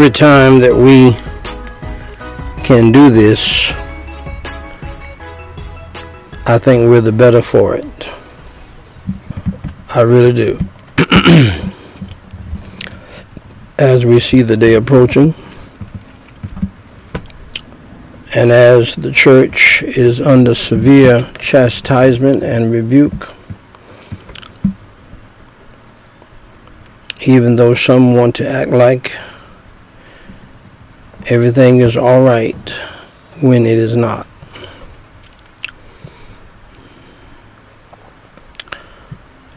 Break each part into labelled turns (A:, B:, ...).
A: every time that we can do this, I think we're the better for it. I really do. as we see the day approaching, and as the church is under severe chastisement and rebuke, even though some want to act like everything is all right when it is not.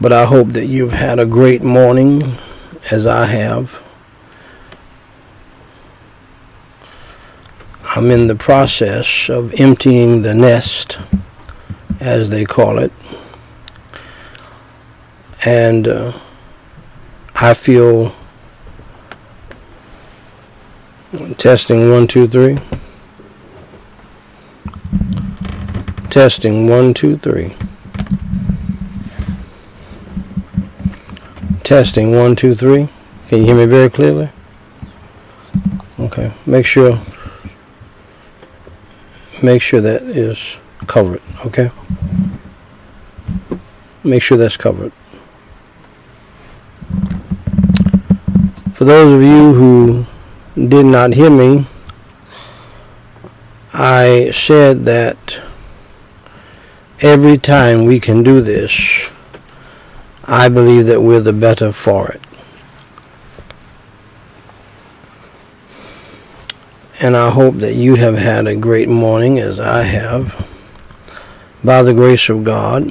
A: But I hope that you've had a great morning as I have. I'm in the process of emptying the nest, as they call it. And uh, I feel testing one, two, three. Testing one, two, three. Testing one, two, three. Can you hear me very clearly? Okay. Make sure make sure that is covered, okay? Make sure that's covered. For those of you who did not hear me, I said that every time we can do this, I believe that we're the better for it. and I hope that you have had a great morning as I have. By the grace of God,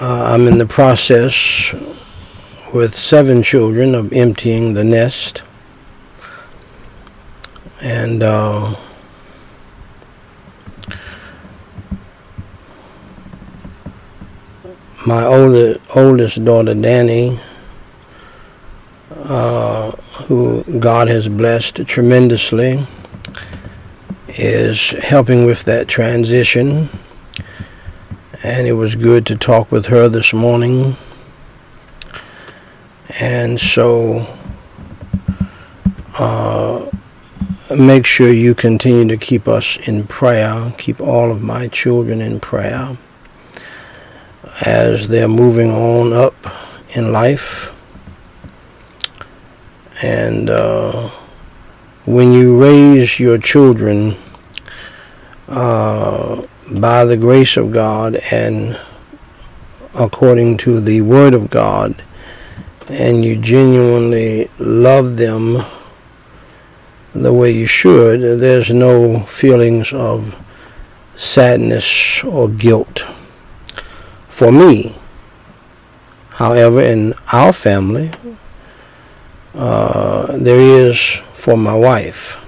A: uh, I'm in the process with seven children of emptying the nest. And uh, my older, oldest daughter, Danny, uh, who God has blessed tremendously, is helping with that transition. And it was good to talk with her this morning. And so, uh, make sure you continue to keep us in prayer, keep all of my children in prayer as they're moving on up in life. And uh, when you raise your children uh, by the grace of God and according to the Word of God, and you genuinely love them the way you should, there's no feelings of sadness or guilt. For me, however, in our family, uh, there is for my wife,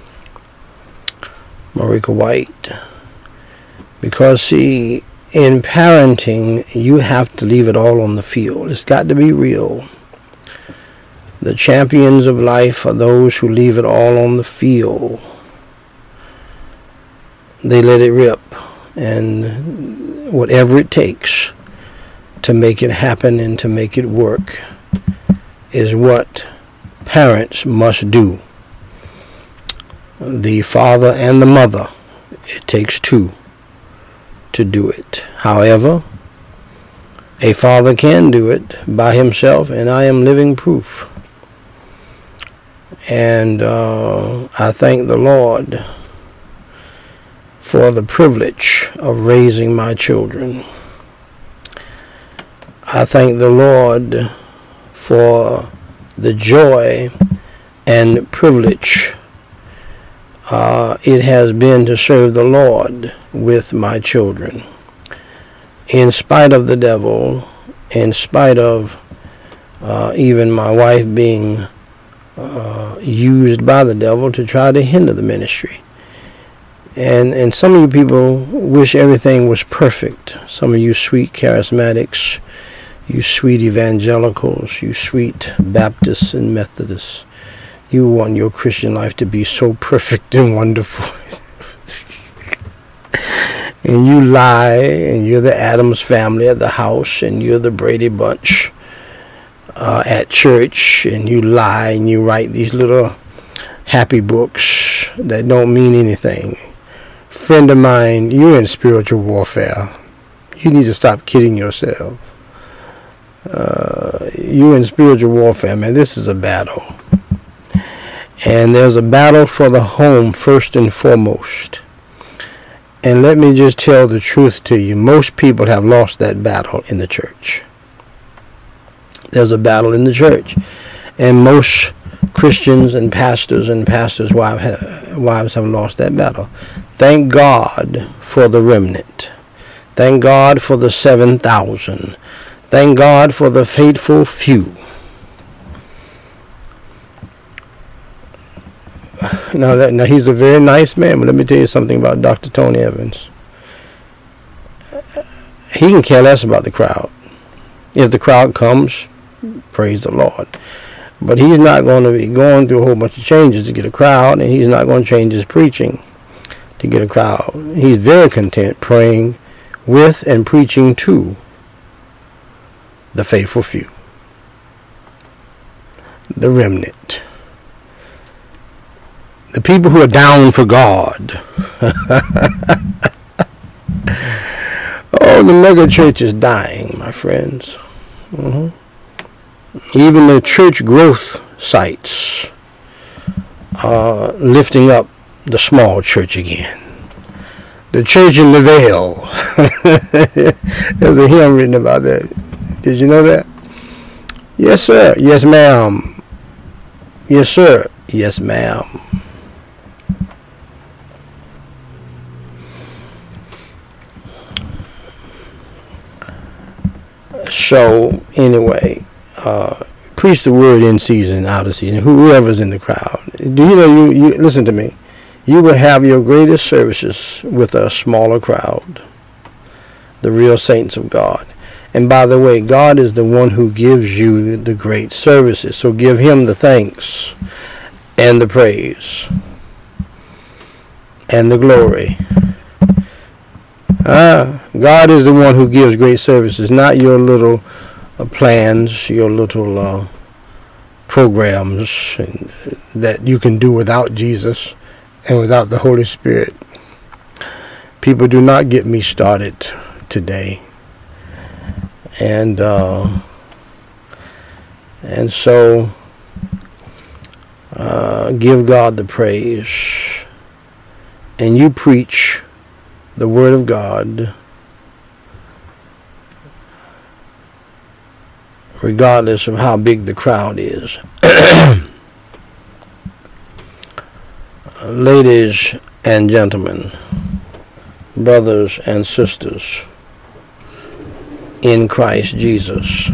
A: Meriqua Whyte. Because, see, in parenting, you have to leave it all on the field. It's got to be real. The champions of life are those who leave it all on the field. They let it rip, and whatever it takes to make it happen and to make it work is what parents must do. The father and the mother, it takes two to do it. However, a father can do it by himself, and I am living proof. And uh, I thank the Lord for the privilege of raising my children. I thank the Lord for the joy and privilege uh, it has been to serve the Lord with my children. In spite of the devil, in spite of uh, even my wife being uh, used by the devil to try to hinder the ministry. And and some of you people wish everything was perfect. Some of you sweet charismatics you sweet evangelicals, you sweet Baptists and Methodists, you want your Christian life to be so perfect and wonderful. and you lie, and you're the Addams family at the house, and you're the Brady Bunch. Uh, at church and you lie and you write these little happy books that don't mean anything. Friend of mine, you're in spiritual warfare. You need to stop kidding yourself. Uh, you're in spiritual warfare, man. This is a battle. And there's a battle for the home first and foremost. And let me just tell the truth to you. Most people have lost that battle in the church. There's a battle in the church. And most Christians and pastors and pastors' wives have lost that battle. Thank God for the remnant. Thank God for the 7,000. Thank God for the faithful few. Now, that, now he's a very nice man, but let me tell you something about Dr. Tony Evans. He can care less about the crowd. If the crowd comes, praise the Lord. But he's not going to be going through a whole bunch of changes to get a crowd, and he's not going to change his preaching to get a crowd. He's very content praying with and preaching to the faithful few, the remnant the people who are down for God. oh, the mega church is dying, my friends. Mm-hmm. Even the church growth sites are lifting up the small church again. The church in the vale. There's a hymn written about that. Did you know that? Yes, sir. Yes, ma'am. Yes, sir. Yes, ma'am. So anyway, uh, preach the word in season, out of season. Whoever's in the crowd. Do you know you, you listen to me? You will have your greatest services with a smaller crowd. The real saints of God. And by the way, God is the one who gives you the great services. So give him the thanks and the praise and the glory. Ah, God is the one who gives great services, not your little plans, your little uh, programs that you can do without Jesus and without the Holy Spirit. People do not get me started today. And uh, and so uh, give God the praise. And you preach the Word of God, regardless of how big the crowd is. Ladies and gentlemen, brothers and sisters in Christ Jesus,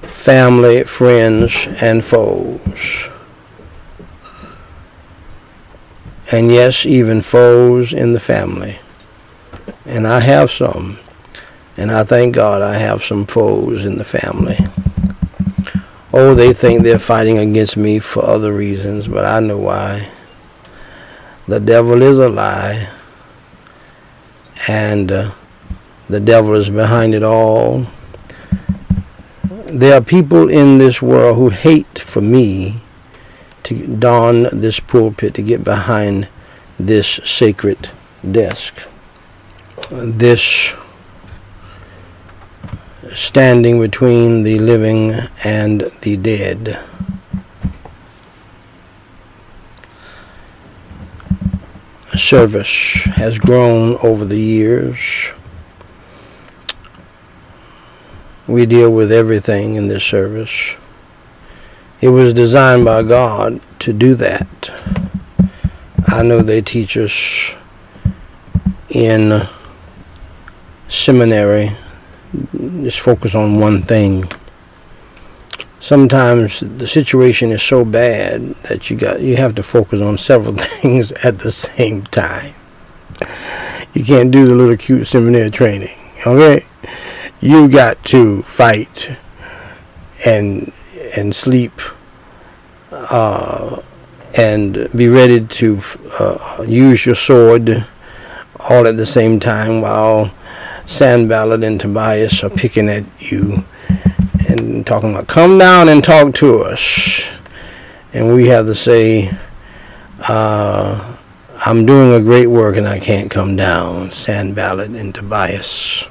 A: family, friends, and foes. and yes, even foes in the family. And I have some. And I thank God I have some foes in the family. Oh, they think they're fighting against me for other reasons, but I know why. The devil is a lie. And uh, the devil is behind it all. There are people in this world who hate for me to don this pulpit, to get behind this sacred desk. This standing between the living and the dead. Service has grown over the years. We deal with everything in this service. It was designed by God to do that. I know they teach us in seminary just focus on one thing. Sometimes the situation is so bad that you got you have to focus on several things at the same time. You can't do the little cute seminary training. Okay? You got to fight and and sleep uh, and be ready to uh, use your sword all at the same time while Sanballat and Tobias are picking at you and talking about come down and talk to us. And we have to say, uh, I'm doing a great work and I can't come down. Sanballat and Tobias.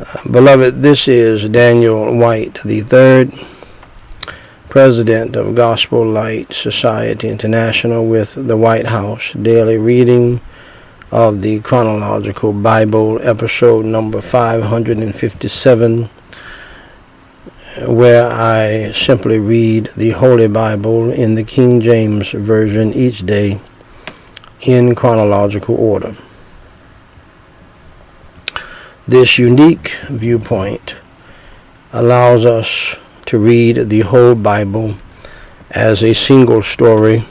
A: Uh, beloved, this is Daniel Whyte the third, President of Gospel Light Society International with the Whyte House Daily Reading of the Chronological Bible, episode number 557, where I simply read the Holy Bible in the King James Version each day in chronological order. This unique viewpoint allows us to read the whole Bible as a single story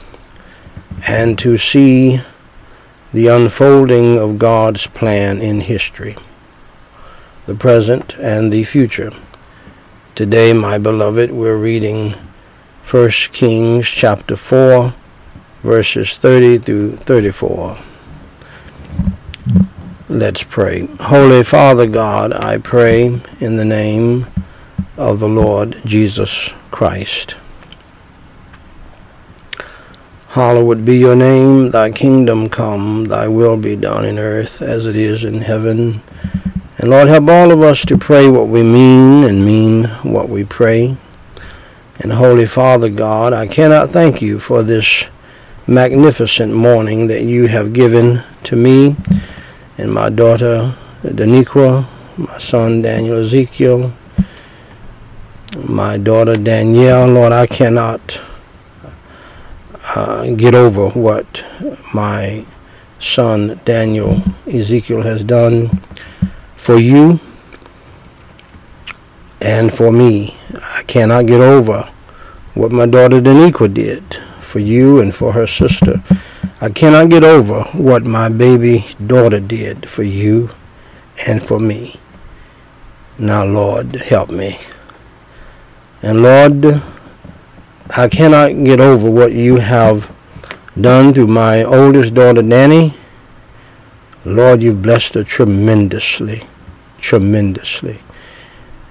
A: and to see the unfolding of God's plan in history, the present and the future. Today, my beloved, we're reading 1 Kings chapter 4, verses 30 through 34. Let's pray. Holy Father God, I pray in the name of the Lord Jesus Christ. Hallowed be your name, thy kingdom come, thy will be done in earth as it is in heaven. And Lord, help all of us to pray what we mean and mean what we pray. And Holy Father God, I cannot thank you for this magnificent morning that you have given to me and my daughter Daniqua, my son Daniel Ezekiel, my daughter Danielle. Lord, I cannot uh, get over what my son Daniel Ezekiel has done for you and for me. I cannot get over what my daughter Daniqua did for you and for her sister. I cannot get over what my baby daughter did for you and for me. Now, Lord, help me. And Lord, I cannot get over what you have done to my oldest daughter, Danny. Lord, you've blessed her tremendously, tremendously.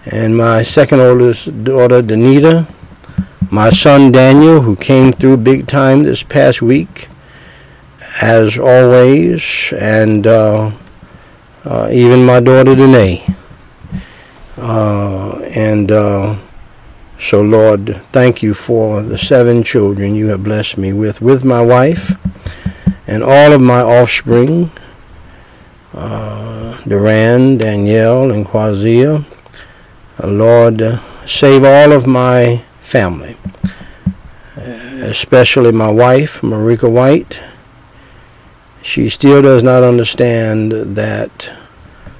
A: And my second oldest daughter, Danita, my son, Daniel, who came through big time this past week, as always, and uh, uh, even my daughter, Danae. Uh, and uh, so, Lord, thank you for the seven children you have blessed me with, with my wife and all of my offspring, uh, Duran, Danielle, and Quazia. Uh, Lord, uh, save all of my family, especially my wife, Meriqua Whyte. She still does not understand that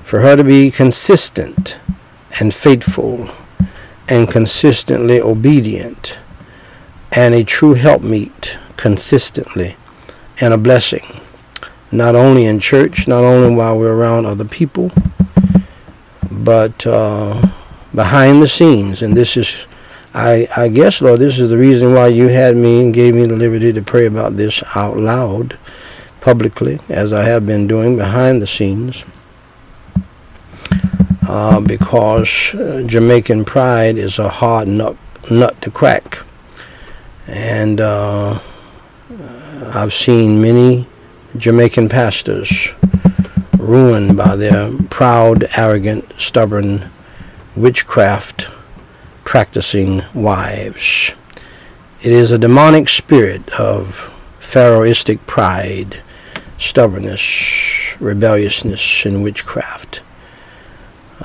A: for her to be consistent and faithful and consistently obedient, and a true helpmeet consistently, and a blessing, not only in church, not only while we're around other people, but uh, behind the scenes. And this is, I, I guess, Lord, this is the reason why you had me and gave me the liberty to pray about this out loud, publicly, as I have been doing behind the scenes uh, because uh, Jamaican pride is a hard nut, nut to crack. And uh, I've seen many Jamaican pastors ruined by their proud, arrogant, stubborn, witchcraft practicing wives. It is a demonic spirit of Pharaohistic pride, stubbornness, rebelliousness, and witchcraft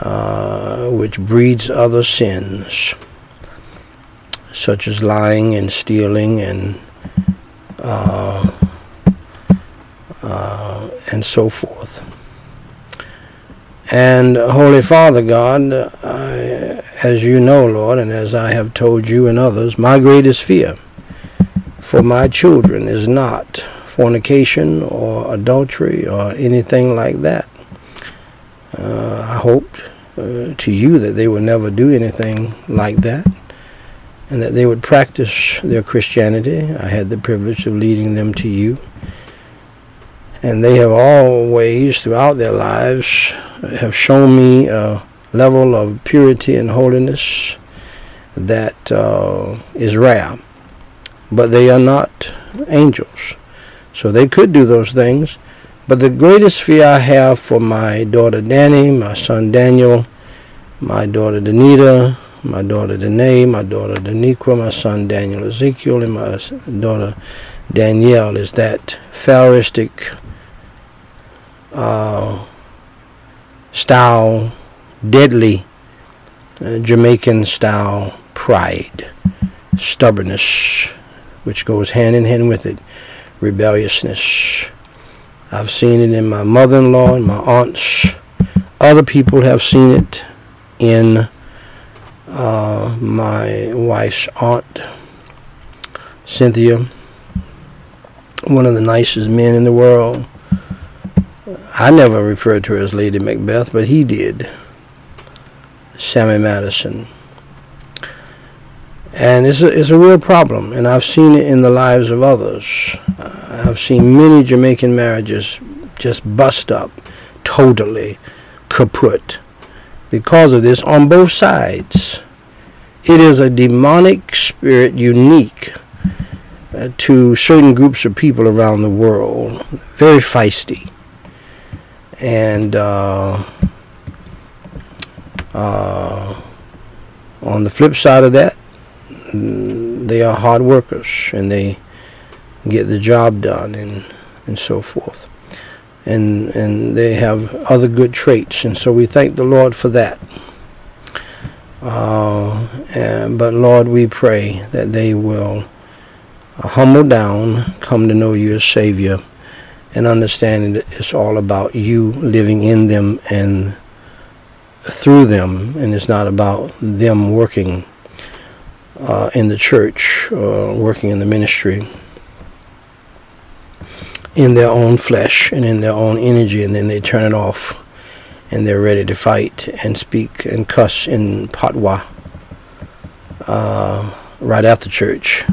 A: uh, which breeds other sins, such as lying and stealing and uh, uh, and so forth. And Holy Father God, I, as you know, Lord, and as I have told you and others, my greatest fear for my children is not fornication or adultery or anything like that. Uh, I hoped uh, to you that they would never do anything like that and that they would practice their Christianity. I had the privilege of leading them to you. And they have always, throughout their lives, have shown me a level of purity and holiness that uh, is rare. But they are not angels. So they could do those things. But the greatest fear I have for my daughter Danny, my son Daniel, my daughter Danita, my daughter Danae, my daughter Daniqua, my son Daniel Ezekiel, and my daughter Danielle is that Pharaohistic uh, style, deadly uh, Jamaican style pride, stubbornness, which goes hand in hand with it, rebelliousness. I've seen it in my mother-in-law and my aunts. Other people have seen it in uh, my wife's aunt, Cynthia, one of the nicest men in the world. I never referred to her as Lady Macbeth, but he did. Sammy Madison. And it's a, it's a real problem, and I've seen it in the lives of others. Uh, I've seen many Jamaican marriages just bust up, totally kaput, because of this on both sides. It is a demonic spirit unique uh, to certain groups of people around the world, very feisty. And uh, uh, on the flip side of that, they are hard workers and they get the job done and, and so forth. And, and they have other good traits, and so we thank the Lord for that. Uh, and, but Lord, we pray that they will humble down, come to know you as Savior, and understanding that it's all about you living in them and through them, and it's not about them working uh, in the church or working in the ministry in their own flesh and in their own energy, and then they turn it off and they're ready to fight and speak and cuss in Patois uh, right after church.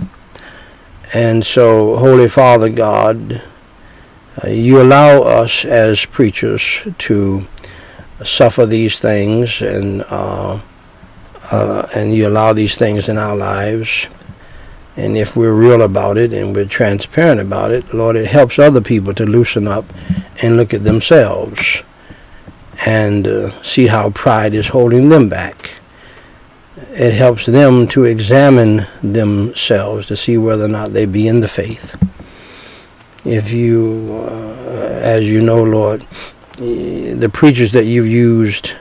A: And so, Holy Father God, uh, you allow us as preachers to suffer these things, and uh, and you allow these things in our lives. And if we're real about it and we're transparent about it, Lord, it helps other people to loosen up and look at themselves and uh, see how pride is holding them back it helps them to examine themselves to see whether or not they be in the faith. If you, uh, as you know, Lord, the preachers that you've used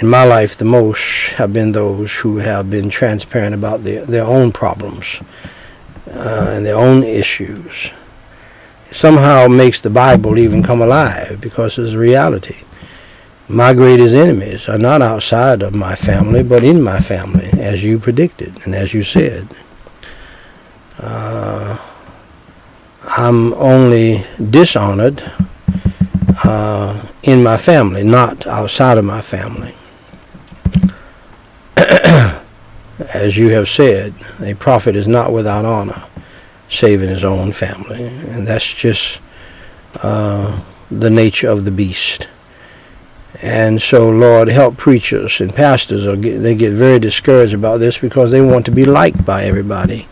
A: in my life the most have been those who have been transparent about their, their own problems uh, and their own issues. It somehow makes the Bible even come alive because it's a reality my greatest enemies are not outside of my family, but in my family, as you predicted and as you said. Uh, I'm only dishonored uh, in my family, not outside of my family. as you have said, a prophet is not without honor, save in his own family. And that's just uh, the nature of the beast. And so, Lord, help preachers and pastors. They get very discouraged about this because they want to be liked by everybody,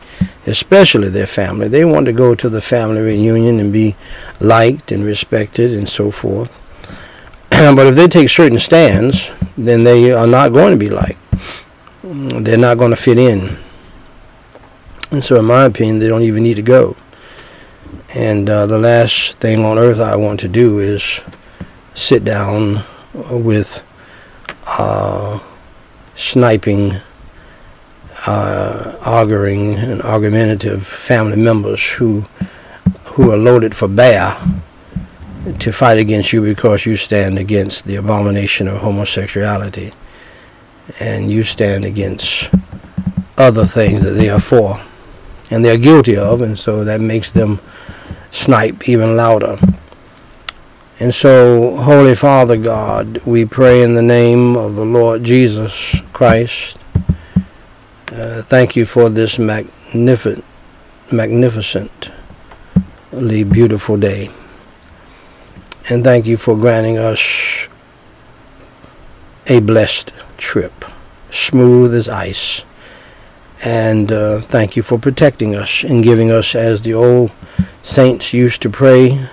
A: especially their family. They want to go to the family reunion and be liked and respected and so forth. but if they take certain stands, then they are not going to be liked. They're not going to fit in. And so, in my opinion, they don't even need to go. And uh, the last thing on earth I want to do is sit down with uh, sniping, uh, arguing, and argumentative family members who who are loaded for bear to fight against you because you stand against the abomination of homosexuality and you stand against other things that they are for and they're guilty of and so that makes them snipe even louder. And so, Holy Father God, we pray in the name of the Lord Jesus Christ. Uh, thank you for this magnificent, magnificently beautiful day. And thank you for granting us a blessed trip, smooth as ice. And uh, thank you for protecting us and giving us, as the old saints used to pray,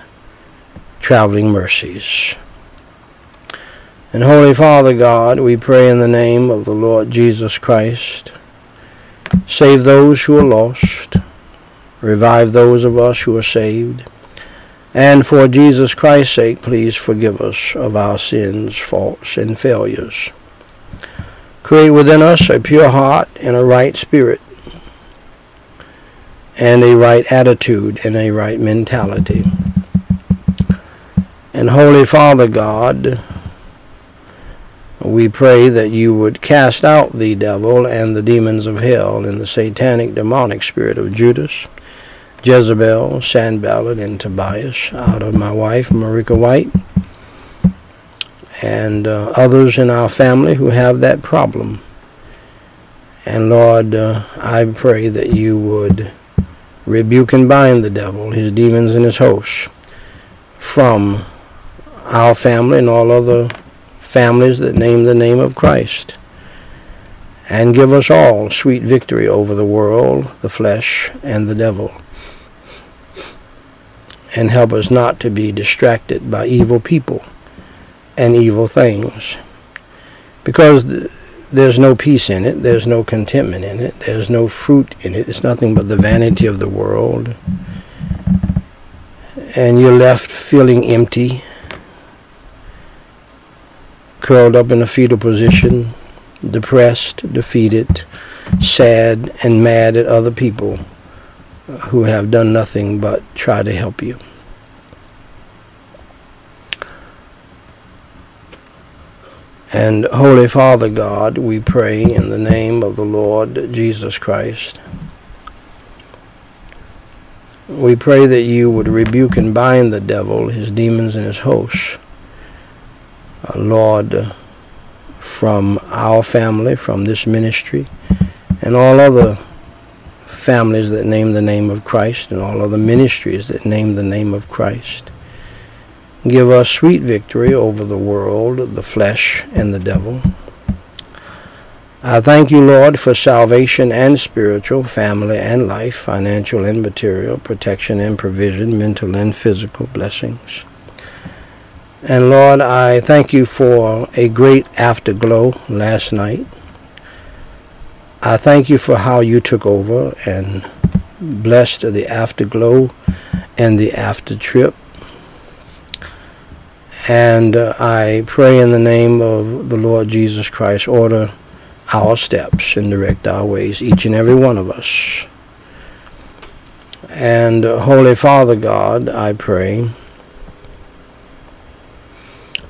A: traveling mercies. And Holy Father God, we pray in the name of the Lord Jesus Christ. Save those who are lost. Revive those of us who are saved. And for Jesus Christ's sake, please forgive us of our sins, faults, and failures. Create within us a pure heart and a right spirit, and a right attitude and a right mentality. And Holy Father God, we pray that you would cast out the devil and the demons of hell and the satanic demonic spirit of Judas, Jezebel, Sanballat, and Tobias out of my wife, Meriqua Whyte and uh, others in our family who have that problem. And Lord, uh, I pray that you would rebuke and bind the devil, his demons, and his hosts from our family and all other families that name the name of Christ. And give us all sweet victory over the world, the flesh, and the devil. And help us not to be distracted by evil people and evil things. Because there's no peace in it, there's no contentment in it, there's no fruit in it. It's nothing but the vanity of the world. And you're left feeling empty, curled up in a fetal position, depressed, defeated, sad, and mad at other people who have done nothing but try to help you. And Holy Father God, we pray in the name of the Lord Jesus Christ. We pray that you would rebuke and bind the devil, his demons, and his hosts. Uh, Lord, from our family, from this ministry, and all other families that name the name of Christ, and all other ministries that name the name of Christ. Give us sweet victory over the world, the flesh, and the devil. I thank you, Lord, for salvation and spiritual, family and life, financial and material, protection and provision, mental and physical blessings. And Lord, I thank you for a great afterglow last night. I thank you for how you took over and blessed the afterglow and the after trip. And uh, I pray in the name of the Lord Jesus Christ, order our steps and direct our ways, each and every one of us. And uh, Holy Father God, I pray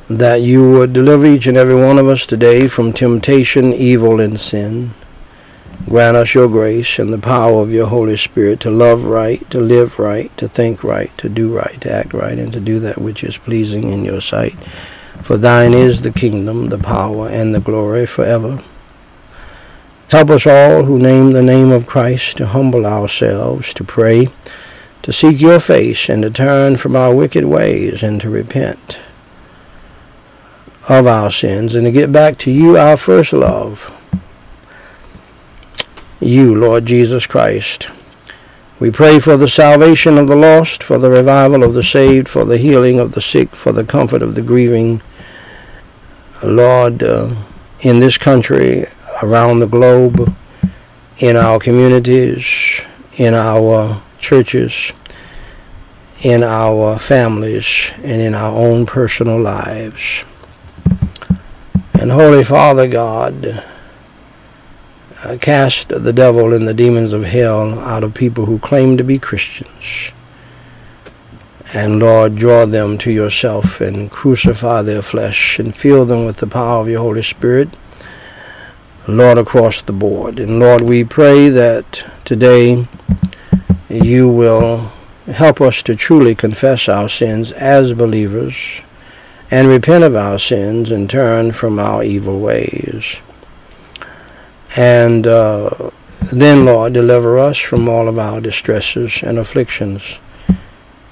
A: that you would deliver each and every one of us today from temptation, evil, and sin. Grant us your grace and the power of your Holy Spirit to love right, to live right, to think right, to do right, to act right, and to do that which is pleasing in your sight. For thine is the kingdom, the power, and the glory forever. Help us all who name the name of Christ to humble ourselves, to pray, to seek your face, and to turn from our wicked ways, and to repent of our sins, and to get back to you, our first love you, Lord Jesus Christ. We pray for the salvation of the lost, for the revival of the saved, for the healing of the sick, for the comfort of the grieving. Lord, uh, in this country, around the globe, in our communities, in our churches, in our families, and in our own personal lives. And Holy Father God, cast the devil and the demons of hell out of people who claim to be Christians. And Lord, draw them to yourself and crucify their flesh and fill them with the power of your Holy Spirit, Lord, across the board. And Lord, we pray that today you will help us to truly confess our sins as believers and repent of our sins and turn from our evil ways. And uh, then, Lord, deliver us from all of our distresses and afflictions.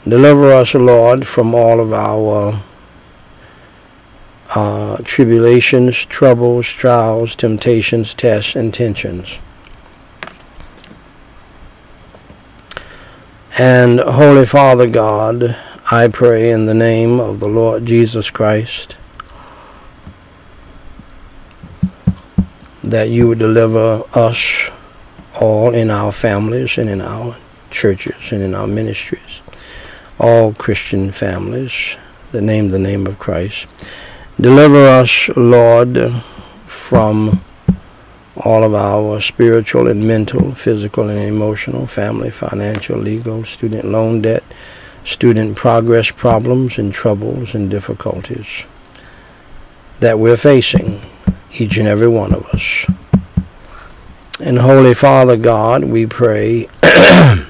A: Deliver us, Lord, from all of our uh, tribulations, troubles, trials, temptations, tests, and tensions. And Holy Father God, I pray in the name of the Lord Jesus Christ that you would deliver us all in our families and in our churches and in our ministries, all Christian families that name the name of Christ. Deliver us, Lord, from all of our spiritual and mental, physical and emotional, family, financial, legal, student loan debt, student progress problems and troubles and difficulties that we're facing, each and every one of us. And Holy Father God, we pray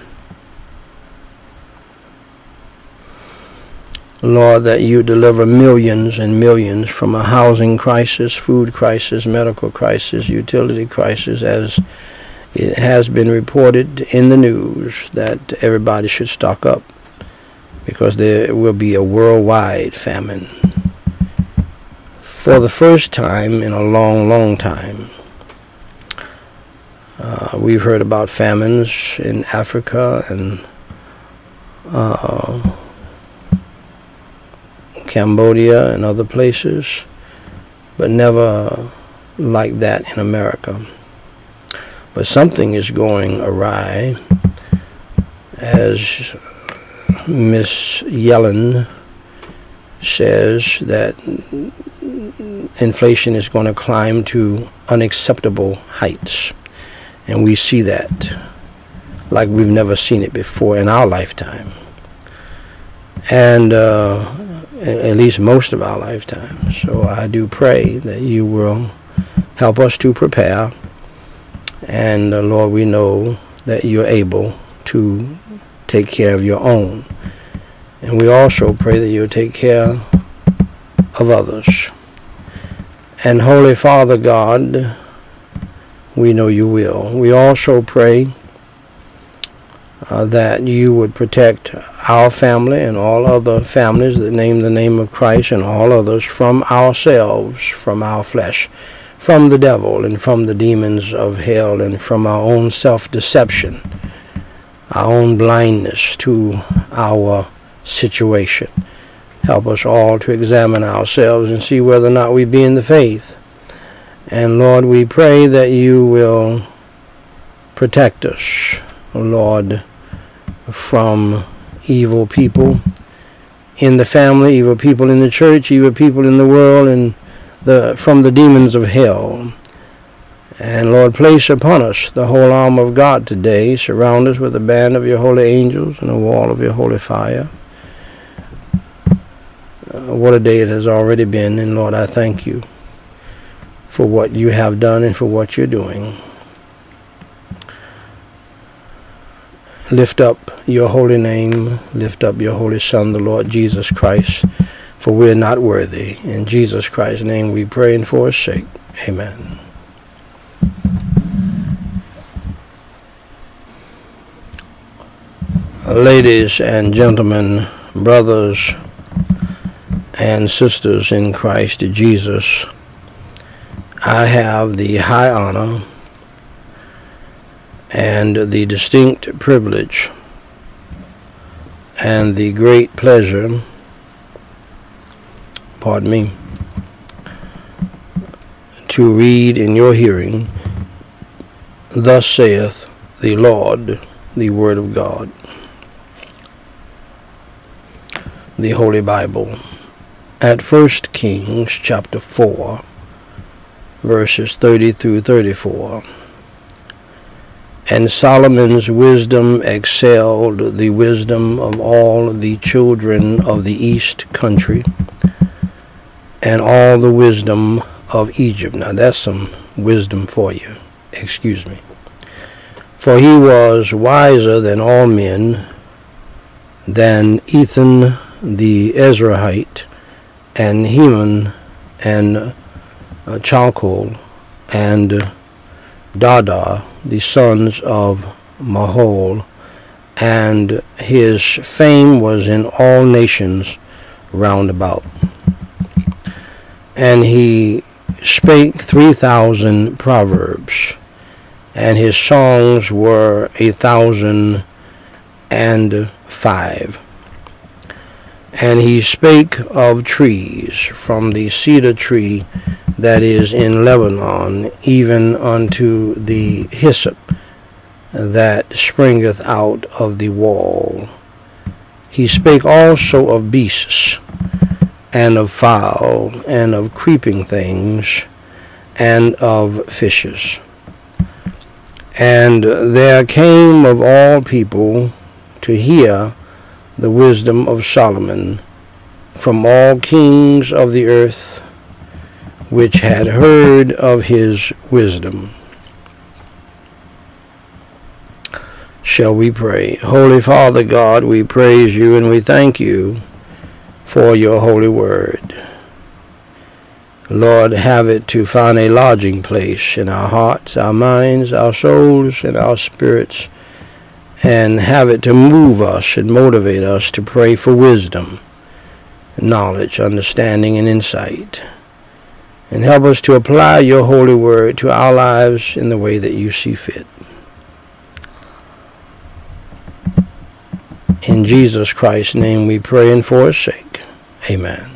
A: Lord, that you deliver millions and millions from a housing crisis, food crisis, medical crisis, utility crisis, as it has been reported in the news that everybody should stock up because there will be a worldwide famine. For the first time in a long, long time, uh, we've heard about famines in Africa and uh, Cambodia and other places, but never like that in America. But something is going awry as Miss Yellen says that inflation is going to climb to unacceptable heights. And we see that like we've never seen it before in our lifetime. And uh, at least most of our lifetime. So I do pray that you will help us to prepare. And uh, Lord, we know that you're able to take care of your own. And we also pray that you'll take care of others. And Holy Father God, we know you will. We also pray uh, that you would protect our family and all other families that name the name of Christ and all others from ourselves, from our flesh, from the devil and from the demons of hell and from our own self-deception, our own blindness to our situation. Help us all to examine ourselves and see whether or not we be in the faith. And Lord, we pray that you will protect us, Lord, from evil people in the family, evil people in the church, evil people in the world, and the from the demons of hell. And Lord, place upon us the whole arm of God today. Surround us with a band of your holy angels and a wall of your holy fire. Uh, what a day it has already been, and Lord, I thank you for what you have done and for what you're doing. Lift up your holy name. Lift up your holy Son, the Lord Jesus Christ, for we're not worthy. In Jesus Christ's name we pray and for his sake. Amen. Ladies and gentlemen, brothers and sisters in Christ Jesus, I have the high honor and the distinct privilege and the great pleasure, pardon me, to read in your hearing, Thus saith the Lord, the Word of God, the Holy Bible, at First Kings chapter 4, verses 30 through 34. And Solomon's wisdom excelled the wisdom of all the children of the east country and all the wisdom of Egypt. Now that's some wisdom for you. Excuse me. For he was wiser than all men, than Ethan the Ezrahite, and Heman, and uh, and Dada, the sons of Mahol, and his fame was in all nations round about. And he spake three thousand proverbs, and his songs were a thousand and five. And he spake of trees, from the cedar tree that is in Lebanon, even unto the hyssop that springeth out of the wall. He spake also of beasts, and of fowl, and of creeping things, and of fishes. And there came of all people to hear the wisdom of Solomon from all kings of the earth which had heard of his wisdom. Shall we pray? Holy Father God, we praise you and we thank you for your holy word. Lord, have it to find a lodging place in our hearts, our minds, our souls, and our spirits and have it to move us and motivate us to pray for wisdom, knowledge, understanding, and insight. And help us to apply your holy word to our lives in the way that you see fit. In Jesus Christ's name we pray and for his sake. Amen.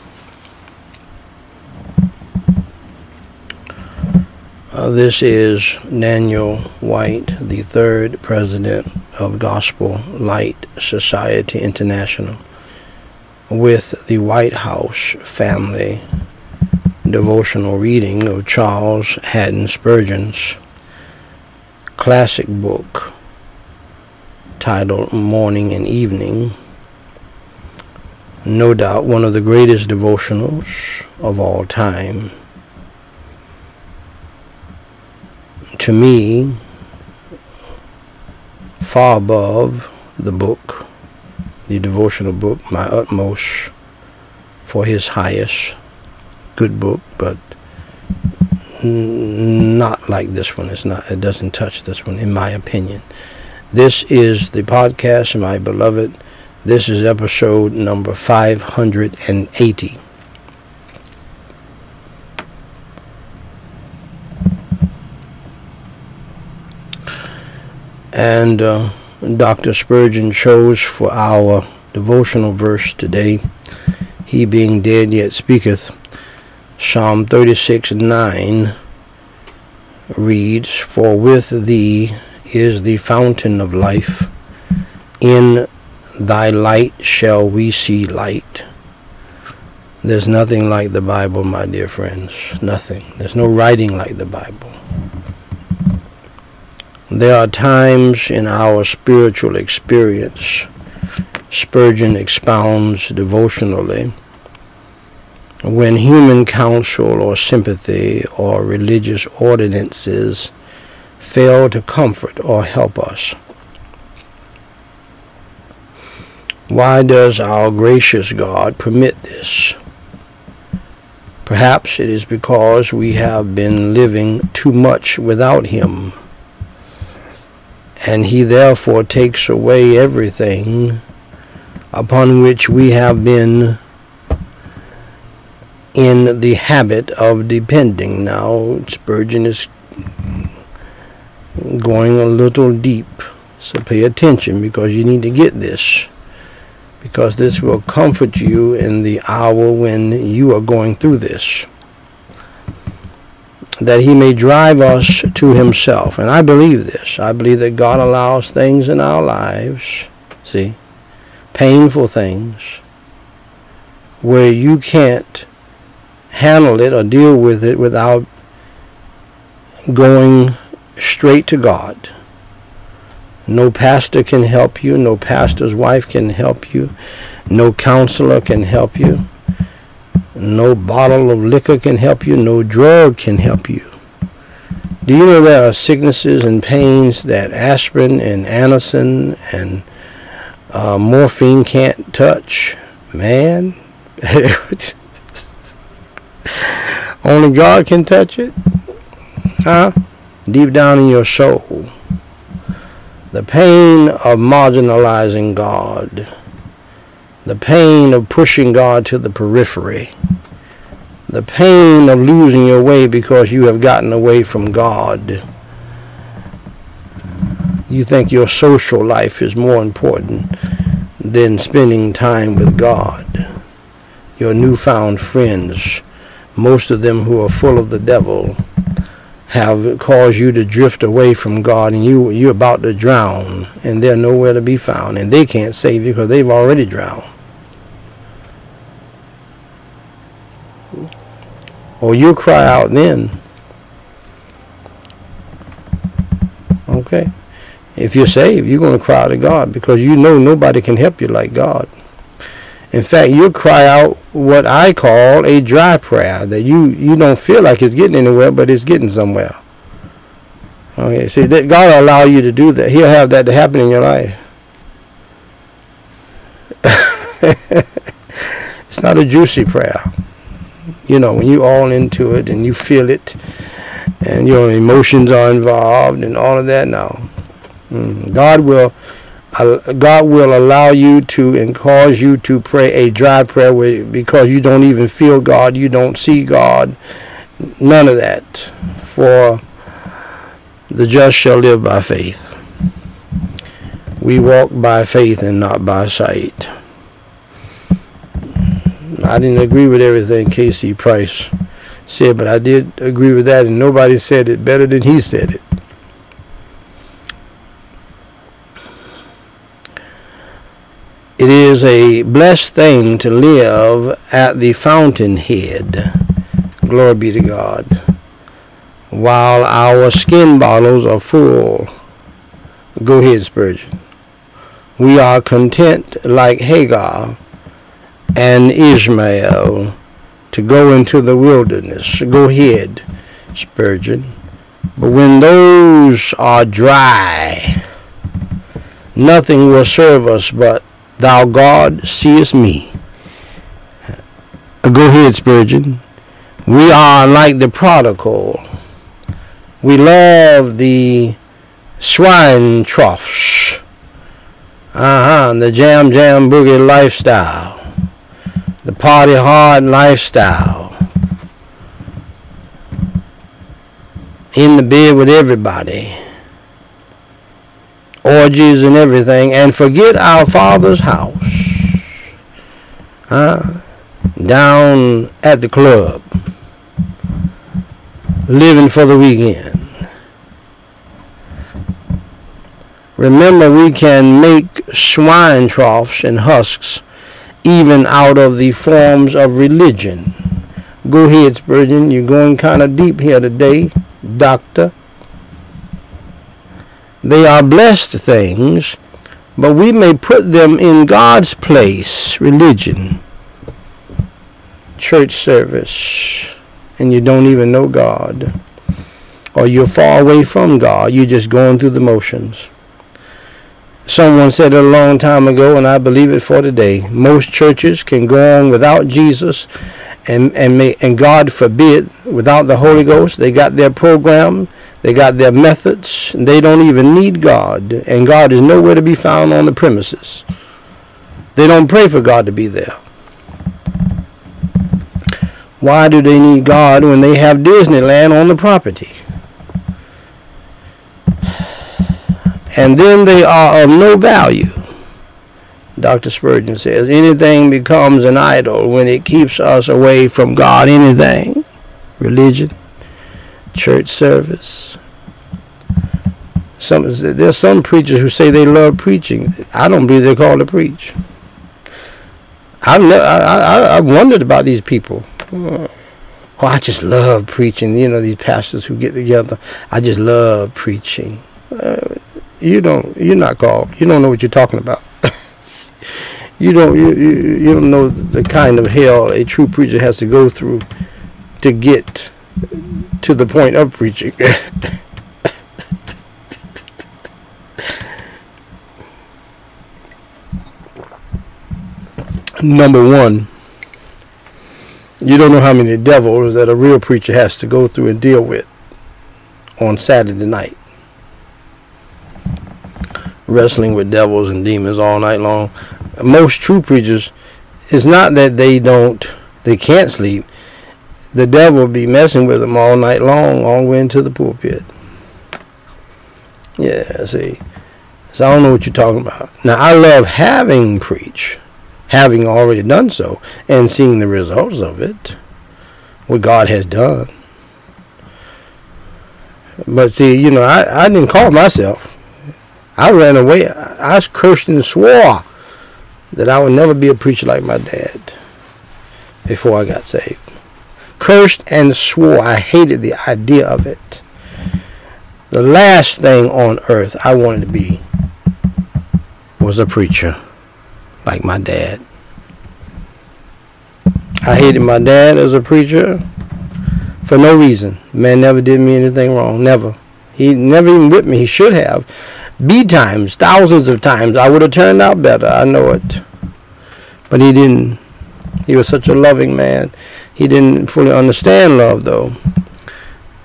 A: Uh, this is Daniel Whyte, the third president of Gospel Light Society International, with the Whyte House family devotional reading of Charles Haddon Spurgeon's classic book titled Morning and Evening. No doubt one of the greatest devotionals of all time. To me, far above the book, the devotional book, my utmost for his highest good book, but not like this one. It's not. It doesn't touch this one, in my opinion. This is the podcast, my beloved. This is episode number 580. And uh, Dr. Spurgeon chose for our devotional verse today, He being dead yet speaketh, Psalm 36 9 reads, For with thee is the fountain of life, in thy light shall we see light. There's nothing like the Bible, my dear friends. Nothing. There's no writing like the Bible. There are times in our spiritual experience, Spurgeon expounds devotionally, when human counsel or sympathy or religious ordinances fail to comfort or help us. Why does our gracious God permit this? Perhaps it is because we have been living too much without Him and he therefore takes away everything upon which we have been in the habit of depending. Now, Spurgeon is going a little deep, so pay attention because you need to get this. Because this will comfort you in the hour when you are going through this that he may drive us to himself. And I believe this. I believe that God allows things in our lives, see, painful things, where you can't handle it or deal with it without going straight to God. No pastor can help you. No pastor's wife can help you. No counselor can help you. No bottle of liquor can help you. No drug can help you. Do you know there are sicknesses and pains that aspirin and Anacin and uh, morphine can't touch? Man, only God can touch it. Huh? Deep down in your soul. The pain of marginalizing God. The pain of pushing God to the periphery. The pain of losing your way because you have gotten away from God. You think your social life is more important than spending time with God. Your newfound friends, most of them who are full of the devil, have caused you to drift away from God and you you're about to drown and they're nowhere to be found and they can't save you because they've already drowned. Or you'll cry out then. Okay. If you're saved, you're going to cry to God because you know nobody can help you like God. In fact, you'll cry out what I call a dry prayer that you, you don't feel like it's getting anywhere, but it's getting somewhere. Okay, see, that God will allow you to do that. He'll have that to happen in your life. it's not a juicy prayer. You know, when you all into it and you feel it and your emotions are involved and all of that, no. Mm. God will God will allow you to and cause you to pray a dry prayer because you don't even feel God, you don't see God, none of that. For the just shall live by faith. We walk by faith and not by sight. I didn't agree with everything K.C. Price said, but I did agree with that, and nobody said it better than he said it. It is a blessed thing to live at the fountainhead. Glory be to God. While our skin bottles are full. Go ahead, Spurgeon. We are content like Hagar and Ishmael to go into the wilderness. Go ahead, Spurgeon. But when those are dry, nothing will serve us but Thou God seest me. Go ahead, Spurgeon. We are like the prodigal. We love the swine troughs. Uh-huh, the jam jam boogie lifestyle. The party hard lifestyle. In the bed with everybody orgies and everything, and forget our Father's house. Huh? Down at the club, living for the weekend. Remember, we can make swine troughs and husks even out of the forms of religion. Go ahead, Spurgeon. You're going kind of deep here today, Doctor. They are blessed things, but we may put them in God's place, religion, church service, and you don't even know God. Or you're far away from God, you're just going through the motions. Someone said it a long time ago, and I believe it for today. Most churches can go on without Jesus, and and may, and God forbid, without the Holy Ghost. They got their program, they got their methods. They don't even need God. And God is nowhere to be found on the premises. They don't pray for God to be there. Why do they need God when they have Disneyland on the property? And then they are of no value. Dr. Spurgeon says anything becomes an idol when it keeps us away from God. Anything. Religion church service. Some there's some preachers who say they love preaching. I don't believe they're called to preach. I've I, I I wondered about these people. Oh, I just love preaching. You know these pastors who get together. I just love preaching. Uh, you don't. You're not called. You don't know what you're talking about. You don't you, you, you don't know the kind of hell a true preacher has to go through to get to the point of preaching. Number one, you don't know how many devils that a real preacher has to go through and deal with on Saturday night. Wrestling with devils and demons all night long. Most true preachers, it's not that they don't, they can't sleep. The devil be messing with them all night long, all the way into the pulpit. Yeah, see. So I don't know what you're talking about. Now I love having preach, having already done so, and seeing the results of it, what God has done. But see, you know, I, I didn't call myself. I ran away. I, I cursed and swore that I would never be a preacher like my dad before I got saved. Cursed and swore. I hated the idea of it. The last thing on earth I wanted to be was a preacher like my dad. I hated my dad as a preacher for no reason. Man never did me anything wrong. Never. He never even whipped me. He should have. B times, thousands of times, I would have turned out better. I know it. But he didn't. He was such a loving man. He didn't fully understand love, though.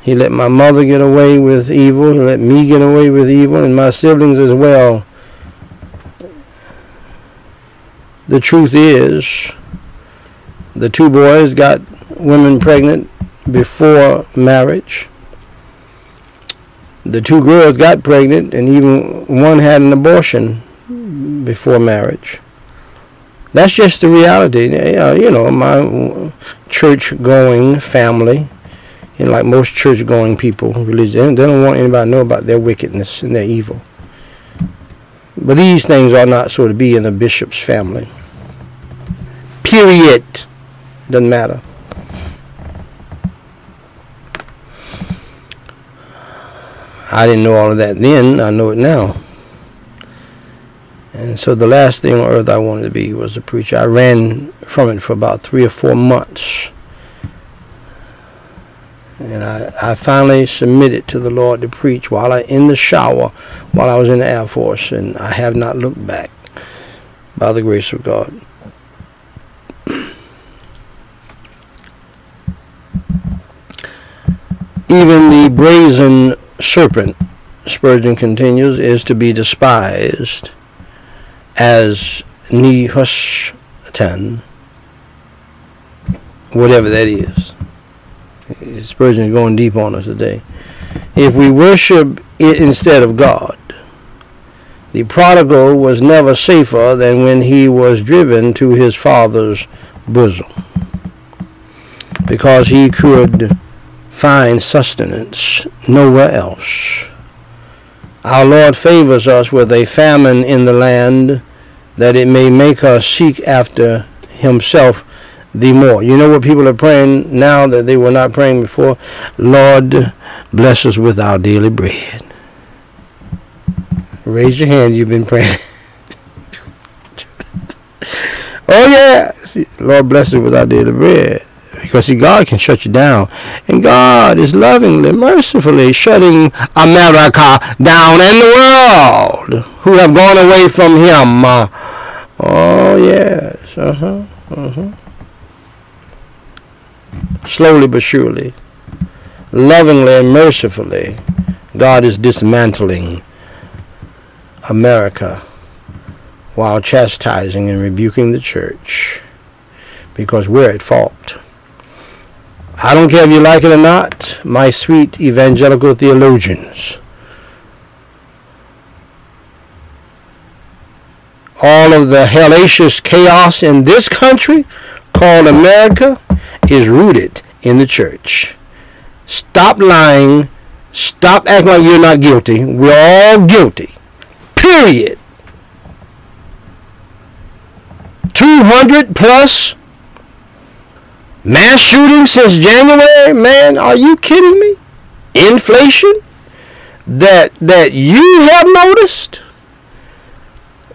A: He let my mother get away with evil. He let me get away with evil, and my siblings as well. The truth is, the two boys got women pregnant before marriage. The two girls got pregnant, and even one had an abortion before marriage. That's just the reality. You know, my church-going family, know, like most church-going people, religion, they don't want anybody to know about their wickedness and their evil. But these things are not so to be in a bishop's family. Period. Doesn't matter. I didn't know all of that then. I know it now. And so the last thing on earth I wanted to be was a preacher. I ran from it for about three or four months. And I, I finally submitted to the Lord to preach while I in the shower while I was in the Air Force and I have not looked back by the grace of God. Even the brazen serpent, Spurgeon continues, is to be despised as Nehushtan, whatever that is. Spurgeon is going deep on us today. If we worship it instead of God, the prodigal was never safer than when he was driven to his father's bosom, because he could find sustenance nowhere else. Our Lord favors us with a famine in the land that it may make us seek after himself the more. You know what people are praying now that they were not praying before? Lord, bless us with our daily bread. Raise your hand, you've been praying. oh yeah. Lord bless us with our daily bread. Because God can shut you down. And God is lovingly, mercifully shutting America down and the world who have gone away from him. Uh, oh, yes. Uh-huh. Uh-huh. Slowly but surely, lovingly and mercifully, God is dismantling America while chastising and rebuking the church because we're at fault. I don't care if you like it or not, my sweet evangelical theologians. All of the hellacious chaos in this country called America is rooted in the church. Stop lying. Stop acting like you're not guilty. We're all guilty. Period. 200 plus Mass shootings since January, man, are you kidding me? Inflation that that you have noticed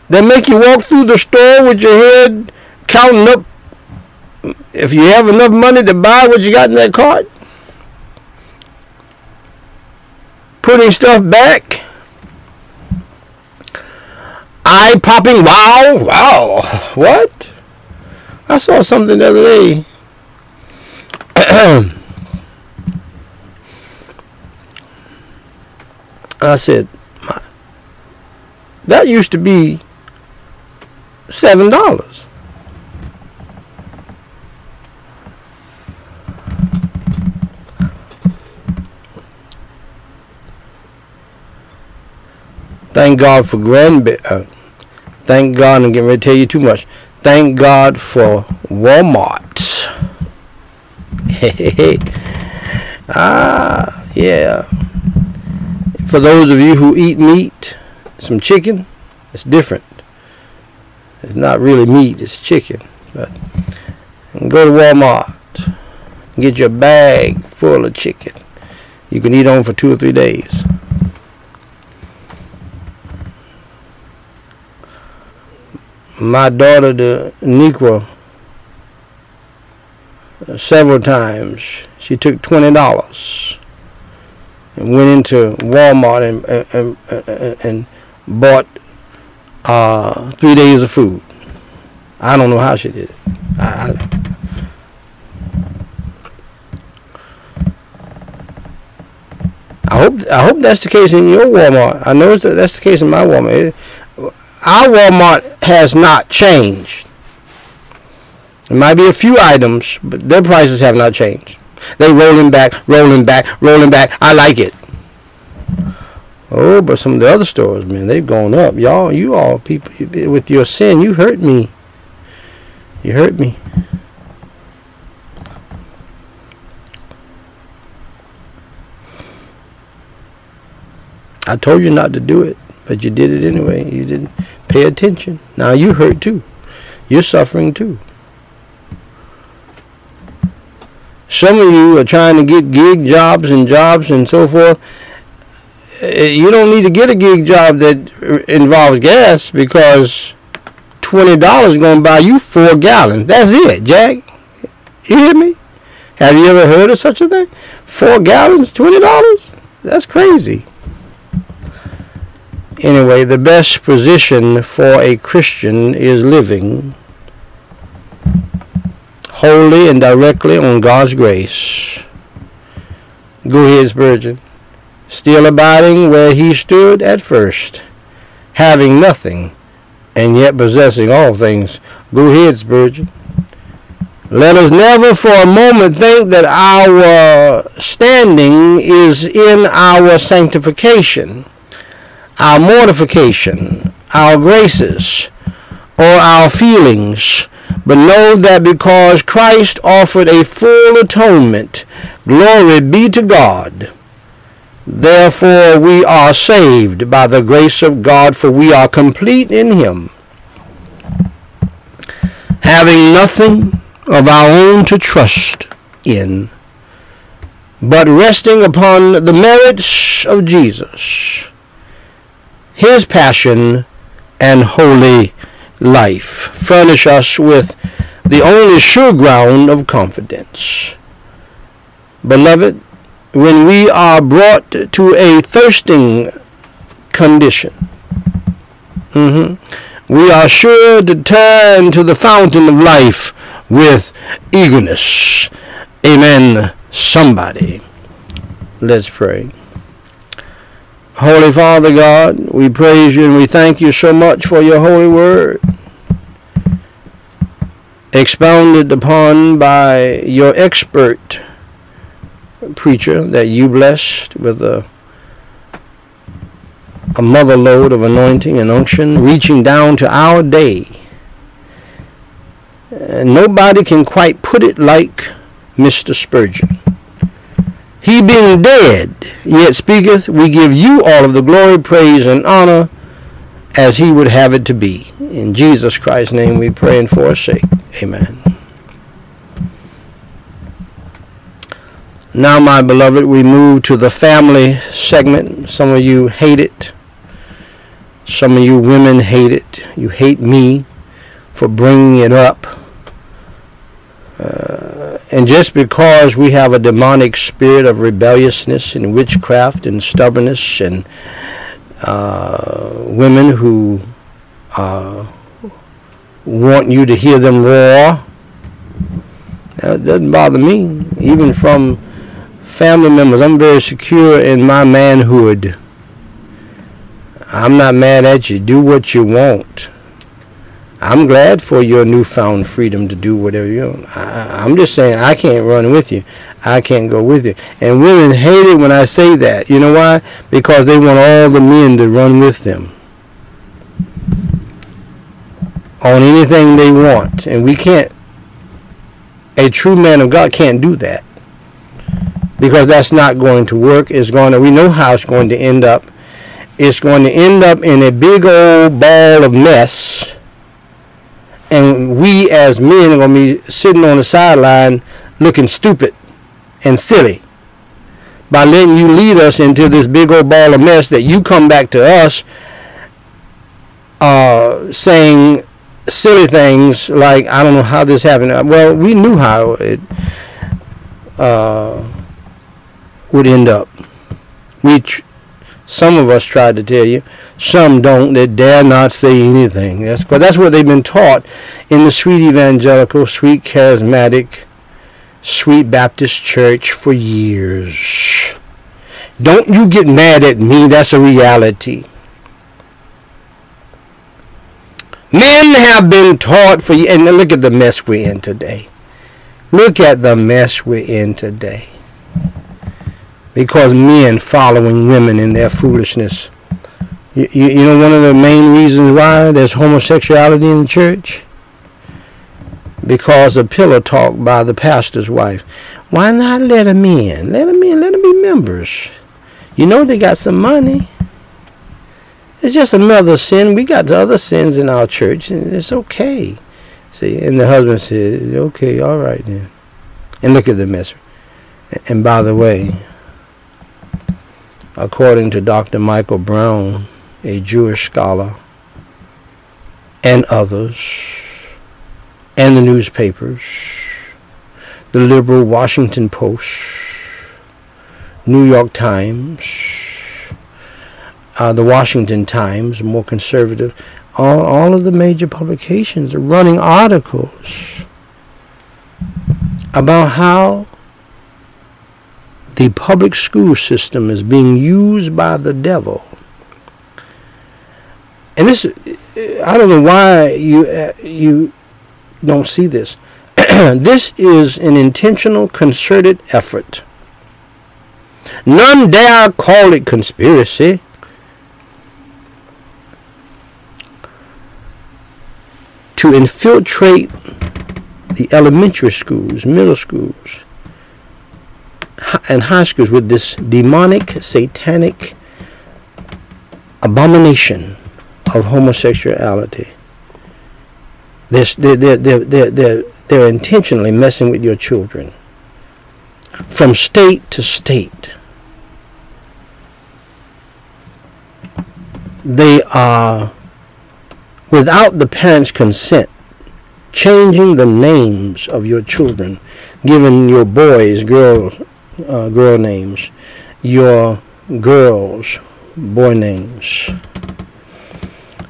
A: that make you walk through the store with your head counting up if you have enough money to buy what you got in that cart. Putting stuff back. Eye popping. Wow. Wow. What? I saw something the other day. I said, that used to be seven dollars. Thank God for grandbaby. Uh, thank God, I'm getting ready to tell you too much. Thank God for Walmart. ah, yeah. For those of you who eat meat, some chicken, it's different. It's not really meat, it's chicken. But go to Walmart, get your bag full of chicken. You can eat on for two or three days. My daughter, the Negro, several times, she took twenty dollars and went into Walmart and and, and, and bought uh, three days of food. I don't know how she did it. I, I, I hope I hope that's the case in your Walmart. I know that that's the case in my Walmart. It, our Walmart has not changed. There might be a few items, but their prices have not changed. They rolling back, rolling back, rolling back. I like it. Oh, but some of the other stores, man, they've gone up. Y'all, you all people, with your sin, you hurt me. You hurt me. I told you not to do it, but you did it anyway. You didn't pay attention. Now you hurt too. You're suffering too. Some of you are trying to get gig jobs and jobs and so forth Eh, you don't need to get a gig job that involves gas because twenty dollars going to buy you four gallons. That's it, Jack. You hear me? Have you ever heard of such a thing? Four gallons, twenty dollars? That's crazy. Anyway, the best position for a Christian is living wholly and directly on God's grace. Go ahead, Spurgeon still abiding where he stood at first, having nothing, and yet possessing all things. Go ahead, Spurgeon. Let us never for a moment think that our standing is in our sanctification, our mortification, our graces, or our feelings, but know that because Christ offered a full atonement, glory be to God Therefore we are saved by the grace of God, for we are complete in him, having nothing of our own to trust in, but resting upon the merits of Jesus, his passion and holy life. Furnish us with the only sure ground of confidence. Beloved, when we are brought to a thirsting condition, mm-hmm, we are sure to turn to the fountain of life with eagerness. Amen. Somebody. Let's pray. Holy Father God, we praise you and we thank you so much for your holy word, expounded upon by your expert preacher that you blessed with a a mother lode of anointing and unction reaching down to our day. And nobody can quite put it like Mr. Spurgeon. He being dead, yet speaketh, we give you all of the glory, praise, and honor as he would have it to be. In Jesus Christ's name we pray and for sake. Amen. Now, my beloved, we move to the family segment. Some of you hate it. Some of you women hate it. You hate me for bringing it up. Uh, and just because we have a demonic spirit of rebelliousness and witchcraft and stubbornness and uh, women who uh, want you to hear them roar, that doesn't bother me. Even from family members, I'm very secure in my manhood. I'm not mad at you. Do what you want. I'm glad for your newfound freedom to do whatever you want. I, I'm just saying I can't run with you. I can't go with you. And women hate it when I say that. You know why? Because they want all the men to run with them on anything they want. And we can't, a true man of God can't do that. Because that's not going to work. It's going to, we know how it's going to end up it's going to end up in a big old ball of mess. And we as men are going to be sitting on the sideline looking stupid and silly by letting you lead us into this big old ball of mess that you come back to us uh, saying silly things like, I don't know how this happened. Well, we knew how it uh, would end up. We tr- some of us tried to tell you. Some don't. They dare not say anything. That's, that's what they've been taught in the sweet evangelical, sweet charismatic, sweet Baptist church for years. Don't you get mad at me. That's a reality. Men have been taught for you. And look at the mess we're in today. Look at the mess we're in today because men following women in their foolishness. You, you, know one of the main reasons why there's homosexuality in the church? Because of pillow talk by the pastor's wife. Why not let them in? Let them in. Let them be members. You know they got some money. It's just another sin. We got other sins in our church, and it's okay. See, and the husband said, "Okay, all right then." And look at the mess. And by the way, according to Dr. Michael Brown, a Jewish scholar, and others, and the newspapers, the liberal Washington Post, New York Times, uh, the Washington Times, more conservative, all, all of the major publications are running articles about how the public school system is being used by the devil. And this, I don't know why you uh, you don't see this. this is an intentional, concerted effort. None dare call it conspiracy. To infiltrate the elementary schools, middle schools, and schools with this demonic, satanic abomination of homosexuality. They're, they're, they're, they're, they're intentionally messing with your children from state to state. They are, without the parents' consent, changing the names of your children, giving your boys, girls, uh, girl names, your girls, boy names.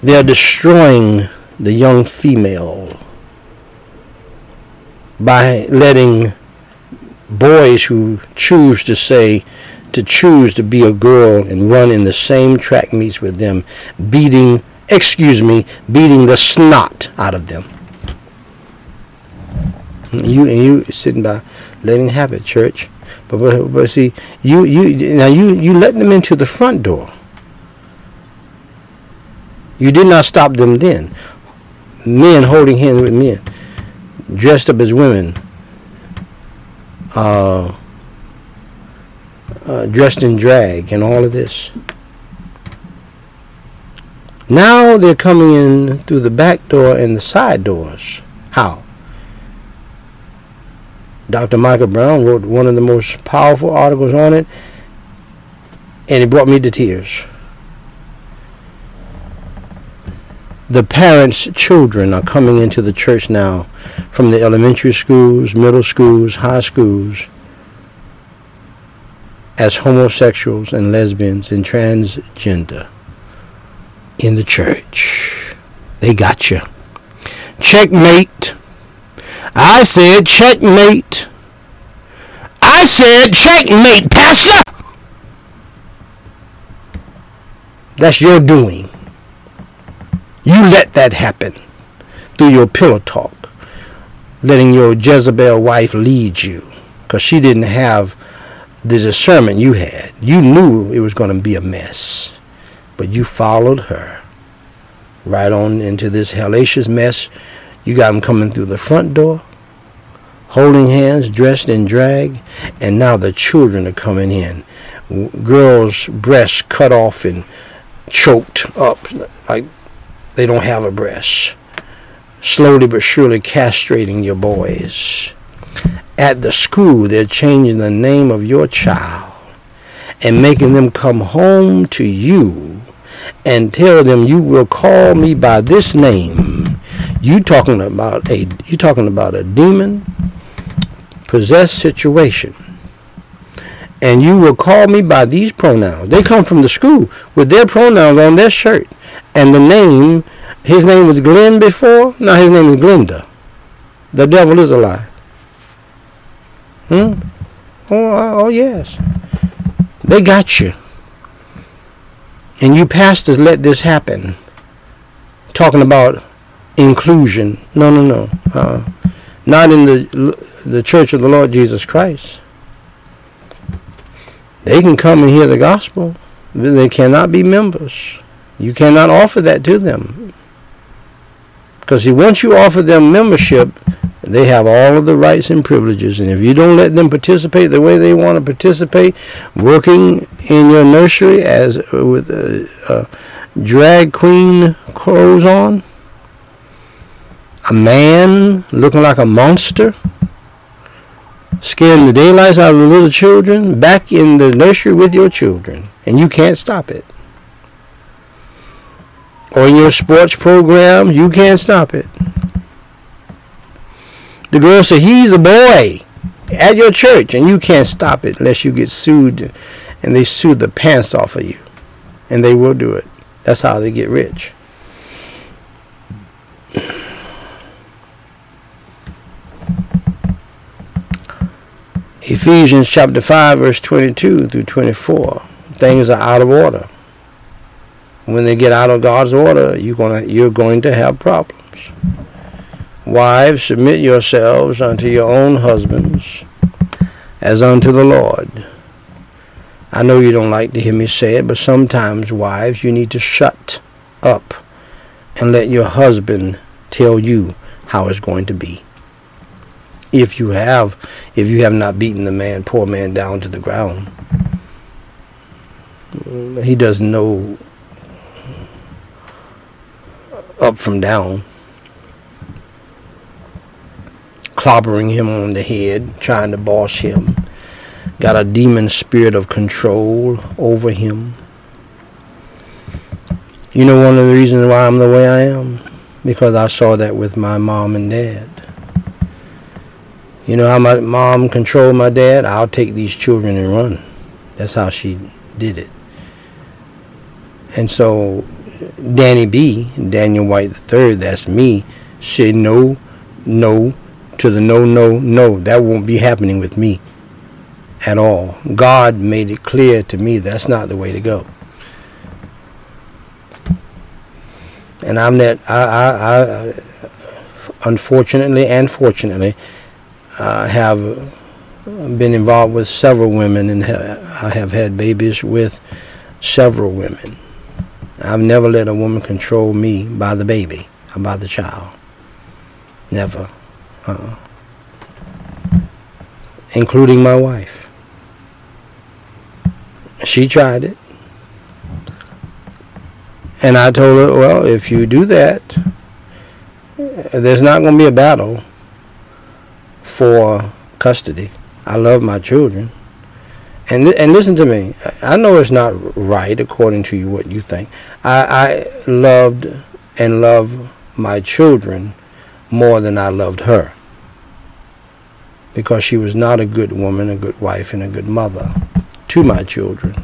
A: They are destroying the young female by letting boys who choose to say, to choose to be a girl and run in the same track meets with them, beating, excuse me, beating the snot out of them. You and you sitting by letting it, church. But, but, but see, you, you, now you, you let them into the front door. You did not stop them then. Men holding hands with men, dressed up as women, uh, uh, dressed in drag, and all of this. Now they're coming in through the back door and the side doors. How? Dr. Michael Brown wrote one of the most powerful articles on it, and it brought me to tears. the parents' children are coming into the church now from the elementary schools, middle schools, high schools as homosexuals and lesbians and transgender in the church. They got you. Checkmate. I said checkmate. I said checkmate, Pastor. That's your doing. You let that happen through your pillow talk, letting your Jezebel wife lead you because she didn't have the discernment you had. You knew it was going to be a mess, but you followed her right on into this hellacious mess. You got them coming through the front door, holding hands, dressed in drag, and now the children are coming in. Girls' breasts cut off and choked up like they don't have a breast. Slowly but surely castrating your boys. At the school, they're changing the name of your child and making them come home to you and tell them you will call me by this name. You talking about a you talking about a demon possessed situation. And you will call me by these pronouns. They come from the school with their pronouns on their shirt and the name, his name was Glenn before. Now his name is Glenda. The devil is a lie. Hmm? Oh, uh, oh yes. They got you. And you pastors let this happen. Talking about inclusion. No, no, no. Uh, not in the the church of the Lord Jesus Christ. They can come and hear the gospel. But they cannot be members. You cannot offer that to them. Because once you offer them membership, they have all of the rights and privileges. And if you don't let them participate the way they want to participate, working in your nursery as uh, with a, a drag queen clothes on, a man looking like a monster, scaring the daylights out of the little children, back in the nursery with your children, and you can't stop it or in your sports program, you can't stop it. The girl said, he's a boy at your church, and you can't stop it unless you get sued, and they sue the pants off of you. And they will do it. That's how they get rich. Ephesians chapter 5, verse 22 through 24. Things are out of order when they get out of God's order, you're gonna you're going to have problems. Wives, submit yourselves unto your own husbands as unto the Lord. I know you don't like to hear me say it, but sometimes, wives, you need to shut up and let your husband tell you how it's going to be. If you have, if you have not beaten the man, poor man down to the ground, mm, he doesn't know up from down, clobbering him on the head, trying to boss him. Got a demon spirit of control over him. You know one of the reasons why I'm the way I am? Because I saw that with my mom and dad. You know how my mom controlled my dad? I'll take these children and run. That's how she did it. And so Danny B, Daniel Whyte III, that's me, said no, no to the no, no, no. That won't be happening with me at all. God made it clear to me that's not the way to go. And I'm that, I, I, I unfortunately and fortunately, uh, have been involved with several women and ha- I have had babies with several women. I've never let a woman control me by the baby or by the child. Never. Uh-uh. Including my wife. She tried it. And I told her, well, if you do that, there's not going to be a battle for custody. I love my children. And and listen to me. I know it's not right according to you what you think. I, I loved and love my children more than I loved her. Because she was not a good woman, a good wife, and a good mother to my children.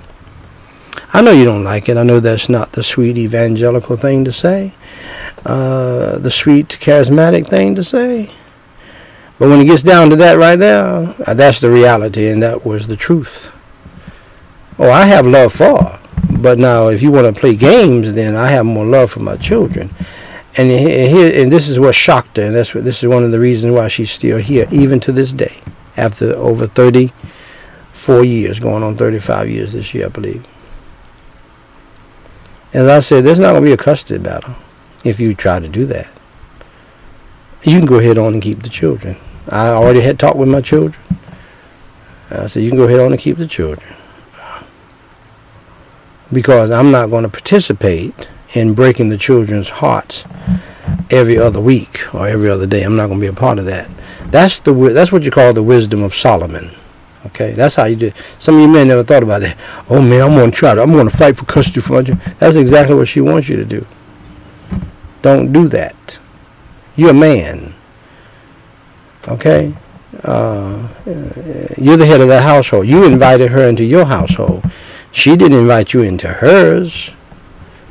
A: I know you don't like it. I know that's not the sweet evangelical thing to say, uh, the sweet charismatic thing to say. But when it gets down to that right now, uh, that's the reality, and that was the truth. Oh, I have love for. But now, if you want to play games, then I have more love for my children. And here, and this is what shocked her, and that's what, this is one of the reasons why she's still here, even to this day, after over 34 years, going on 35 years this year, I believe. As I said, there's not going to be a custody battle if you try to do that. You can go ahead on and keep the children. I already had talked with my children. I said, you can go ahead on and keep the children. Because I'm not going to participate in breaking the children's hearts every other week or every other day. I'm not going to be a part of that. That's the that's what you call the wisdom of Solomon. Okay, that's how you do. It. Some of you men never thought about that. Oh man, I'm going to try to. I'm going to fight for custody for my children. That's exactly what she wants you to do. Don't do that. You're a man. Okay, uh, you're the head of the household. You invited her into your household. She didn't invite you into hers.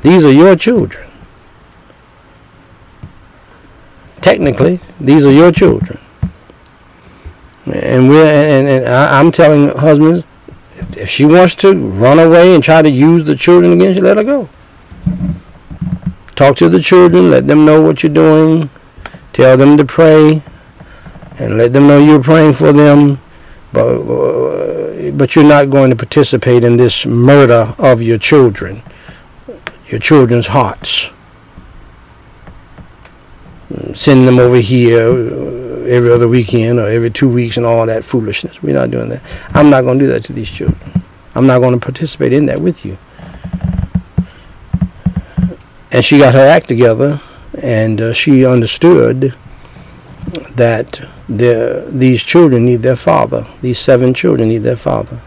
A: These are your children. Technically, these are your children. And we're and, and I, am telling husbands, if she wants to run away and try to use the children against you, let her go. Talk to the children, let them know what you're doing, tell them to pray, and let them know you're praying for them. But uh, but you're not going to participate in this murder of your children your children's hearts. Send them over here uh, every other weekend or every two weeks and all that foolishness. We're not doing that. I'm not going to do that to these children. I'm not going to participate in that with you. And she got her act together and uh, she understood that these children need their father. These seven children need their father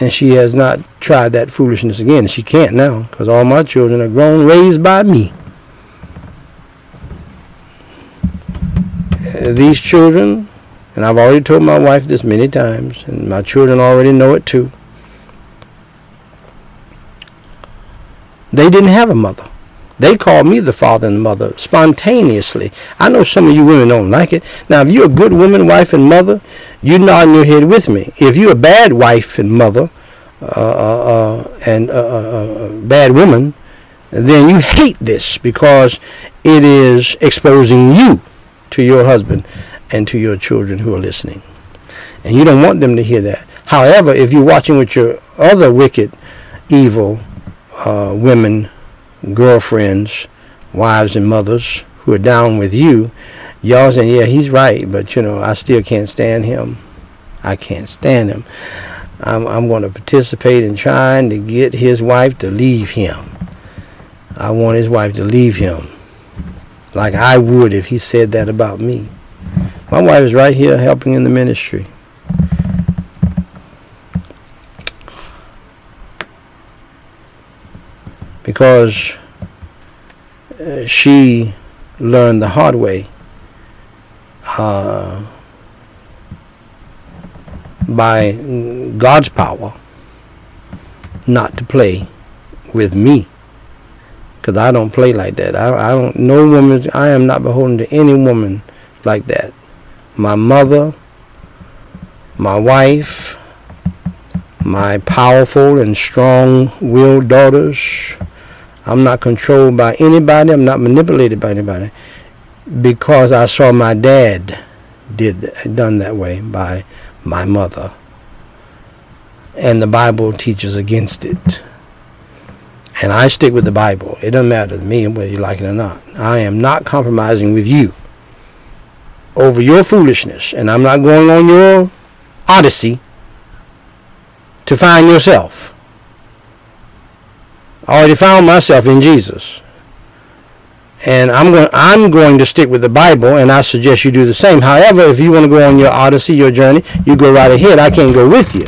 A: and she has not tried that foolishness again. She can't now because all my children are grown, raised by me. Uh, these children, and I've already told my wife this many times, and my children already know it too. They didn't have a mother. They call me the father and the mother spontaneously. I know some of you women don't like it. Now, if you're a good woman, wife, and mother, you nod your head with me. If you're a bad wife and mother, uh, uh, uh and a bad woman, then you hate this because it is exposing you to your husband and to your children who are listening. And you don't want them to hear that. However, if you're watching with your other wicked, evil uh, women girlfriends, wives and mothers who are down with you, y'all saying, yeah, he's right, but you know, I still can't stand him. I can't stand him. I'm, I'm going to participate in trying to get his wife to leave him. I want his wife to leave him like I would if he said that about me. My wife is right here helping in the ministry. Because uh, she learned the hard way uh, by God's power not to play with me because I don't play like that. I, I don't. No woman. I am not beholden to any woman like that. My mother, my wife, my powerful and strong-willed daughters, I'm not controlled by anybody. I'm not manipulated by anybody because I saw my dad did done that way by my mother. And the Bible teaches against it. And I stick with the Bible. It doesn't matter to me whether you like it or not. I am not compromising with you over your foolishness. And I'm not going on your odyssey to find yourself. Already found myself in Jesus. And I'm going, I'm going to stick with the Bible, and I suggest you do the same. However, if you want to go on your odyssey, your journey, you go right ahead. I can't go with you.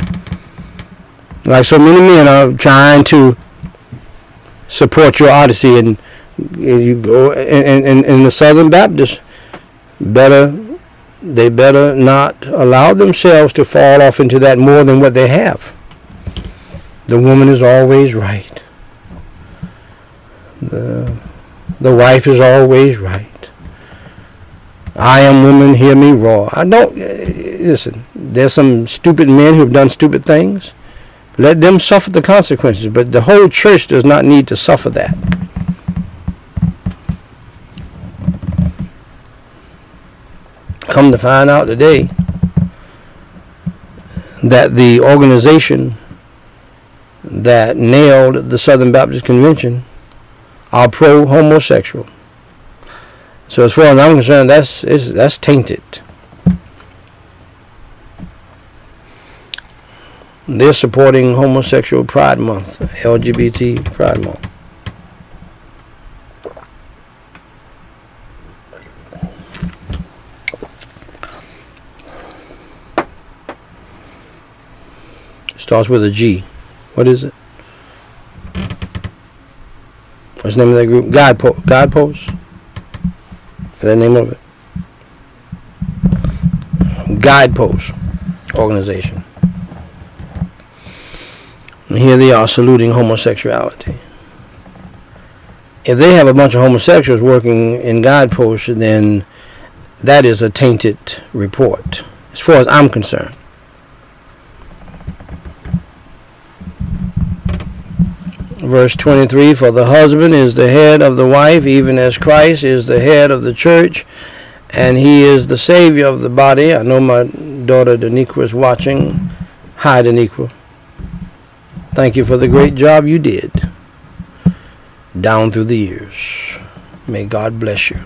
A: Like so many men are trying to support your odyssey and you go and, and, and the Southern Baptists better they better not allow themselves to fall off into that more than what they have. The woman is always right. The, the wife is always right. I am woman, hear me roar. I don't, uh, listen, there's some stupid men who have done stupid things. Let them suffer the consequences, but the whole church does not need to suffer that. Come to find out today that the organization that nailed the Southern Baptist Convention are pro-homosexual. So as far as I'm concerned, that's that's tainted. They're supporting homosexual Pride Month, LGBT Pride Month. Starts with a G. What is it? What's the name of that group? Guidepost. Guidepost? Is that the name of it? Guidepost organization. And here they are saluting homosexuality. If they have a bunch of homosexuals working in guideposts, then that is a tainted report, as far as I'm concerned. Verse 23 For the husband is the head of the wife, even as Christ is the head of the church, and he is the Savior of the body. I know my daughter Daniqua is watching. Hi, Daniqua. Thank you for the great job you did down through the years. May God bless you.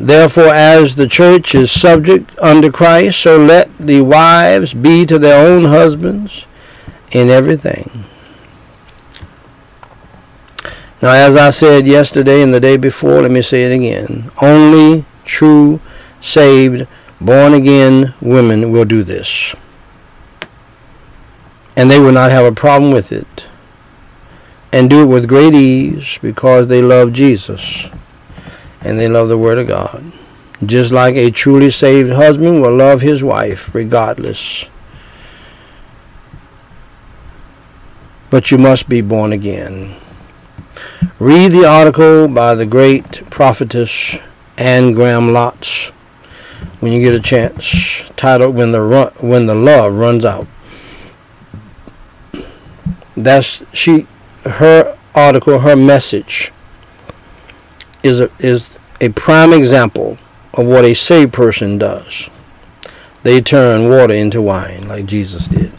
A: Therefore, as the church is subject under Christ, so let the wives be to their own husbands in everything. Now, as I said yesterday and the day before, let me say it again. Only true, saved, born again women will do this. And they will not have a problem with it. And do it with great ease because they love Jesus and they love the Word of God. Just like a truly saved husband will love his wife regardless. But you must be born again. Read the article by the great prophetess Anne Graham Lotz when you get a chance, titled "When the Run, When the Love Runs Out." That's she, her article, her message is a, is a prime example of what a saved person does. They turn water into wine like Jesus did.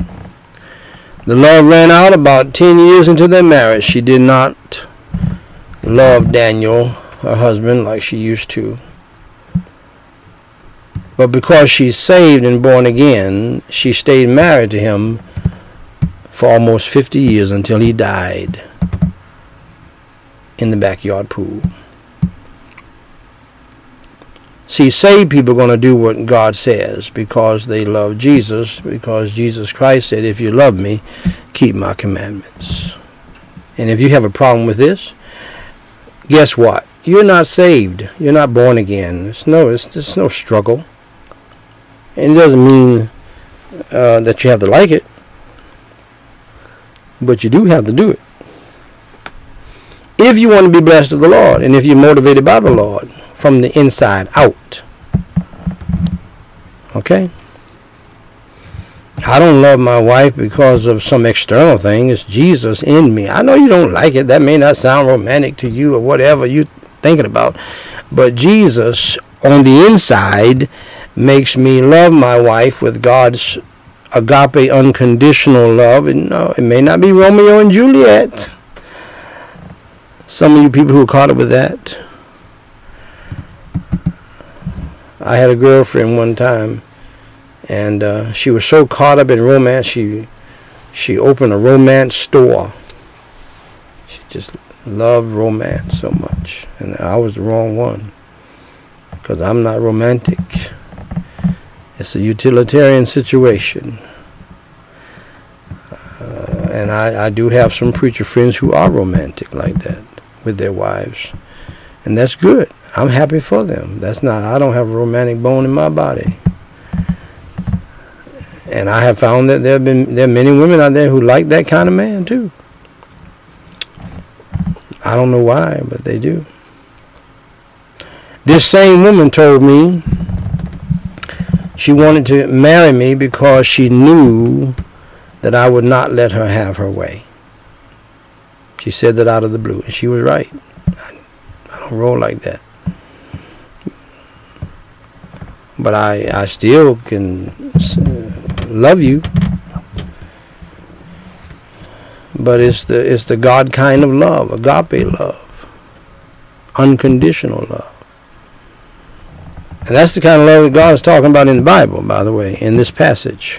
A: The love ran out about 10 years into their marriage. She did not love Daniel, her husband, like she used to. But because she's saved and born again, she stayed married to him for almost 50 years until he died in the backyard pool. See, saved people are going to do what God says because they love Jesus, because Jesus Christ said, If you love me, keep my commandments. And if you have a problem with this, guess what? You're not saved. You're not born again. It's no, it's, it's no struggle. And it doesn't mean uh, that you have to like it, but you do have to do it. If you want to be blessed of the Lord, and if you're motivated by the Lord from the inside out. Okay? I don't love my wife because of some external thing. It's Jesus in me. I know you don't like it. That may not sound romantic to you or whatever you're thinking about. But Jesus on the inside makes me love my wife with God's agape unconditional love. And no, it may not be Romeo and Juliet. Some of you people who are caught up with that. I had a girlfriend one time and uh, she was so caught up in romance she she opened a romance store she just loved romance so much and i was the wrong one because i'm not romantic it's a utilitarian situation uh, and I, I do have some preacher friends who are romantic like that with their wives. And that's good. I'm happy for them. That's not, I don't have a romantic bone in my body. And I have found that there have been there are many women out there who like that kind of man too. I don't know why, but they do. This same woman told me she wanted to marry me because she knew that I would not let her have her way. She said that out of the blue, and she was right. I, I don't roll like that. But I, I still can uh, love you. But it's the it's the God kind of love, agape love, unconditional love. And that's the kind of love that God is talking about in the Bible, by the way, in this passage,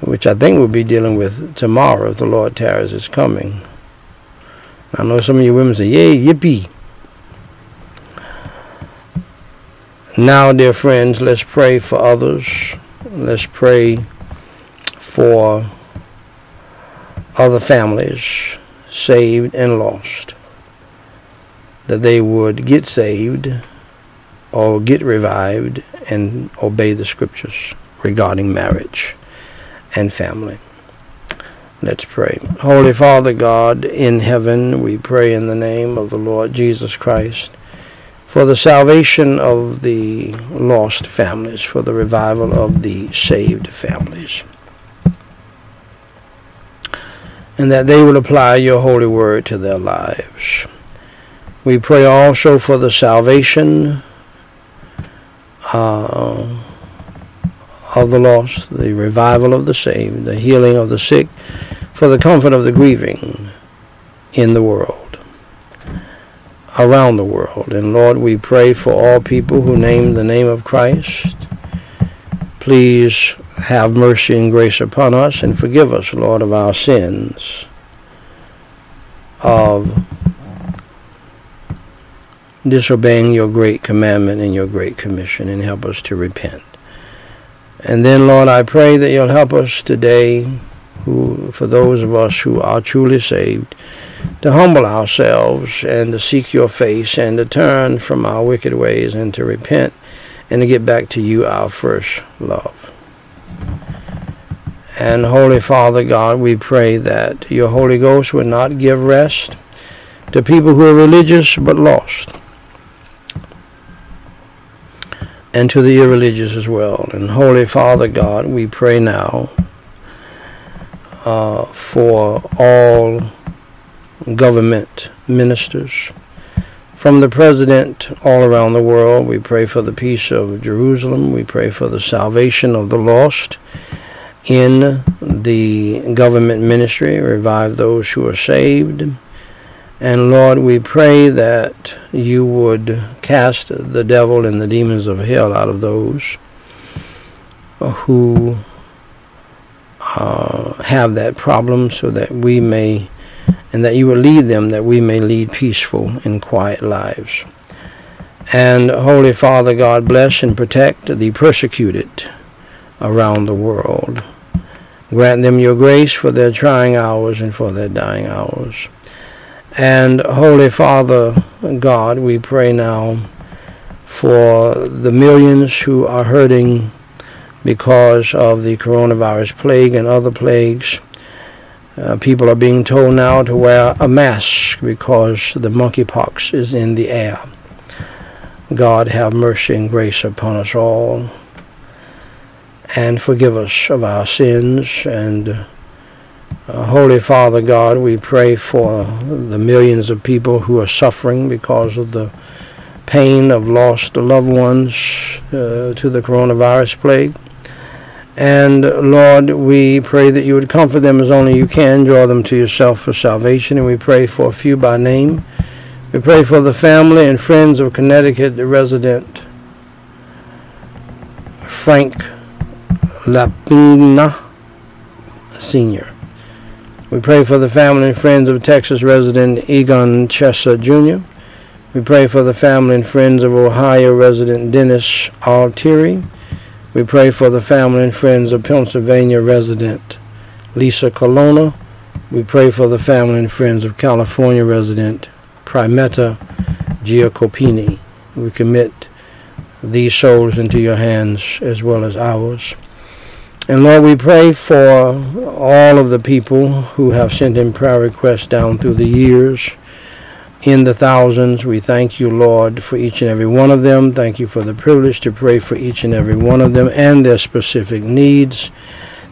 A: which I think we'll be dealing with tomorrow if the Lord tarries is coming. I know some of you women say, yay, yippee. Now, dear friends, let's pray for others. Let's pray for other families saved and lost. That they would get saved or get revived and obey the scriptures regarding marriage and family. Let's pray. Holy Father God in heaven, we pray in the name of the Lord Jesus Christ for the salvation of the lost families, for the revival of the saved families. And that they will apply your holy word to their lives. We pray also for the salvation uh, of the lost, the revival of the saved, the healing of the sick, for the comfort of the grieving in the world, around the world. And Lord, we pray for all people who name the name of Christ. Please have mercy and grace upon us and forgive us, Lord, of our sins, of disobeying your great commandment and your great commission, and help us to repent. And then, Lord, I pray that you'll help us today, who, for those of us who are truly saved, to humble ourselves and to seek your face and to turn from our wicked ways and to repent and to get back to you, our first love. And Holy Father God, we pray that your Holy Ghost would not give rest to people who are religious but lost and to the irreligious as well. And Holy Father God, we pray now uh, for all government ministers. From the President all around the world, we pray for the peace of Jerusalem. We pray for the salvation of the lost in the government ministry. Revive those who are saved. And Lord, we pray that you would cast the devil and the demons of hell out of those who uh, have that problem so that we may, and that you will lead them that we may lead peaceful and quiet lives. And Holy Father God, bless and protect the persecuted around the world. Grant them your grace for their trying hours and for their dying hours. And Holy Father God, we pray now for the millions who are hurting because of the coronavirus plague and other plagues. Uh, people are being told now to wear a mask because the monkeypox is in the air. God have mercy and grace upon us all and forgive us of our sins and uh, Holy Father God, we pray for the millions of people who are suffering because of the pain of lost loved ones uh, to the coronavirus plague. And Lord, we pray that you would comfort them as only you can, draw them to yourself for salvation. And we pray for a few by name. We pray for the family and friends of Connecticut resident Frank Lapina Sr. We pray for the family and friends of Texas resident Egon Chessa Jr. We pray for the family and friends of Ohio resident Dennis Altieri. We pray for the family and friends of Pennsylvania resident Lisa Colonna We pray for the family and friends of California resident Primetta Giacopini. We commit these souls into your hands as well as ours. And Lord, we pray for all of the people who have sent in prayer requests down through the years in the thousands. We thank you, Lord, for each and every one of them. Thank you for the privilege to pray for each and every one of them and their specific needs.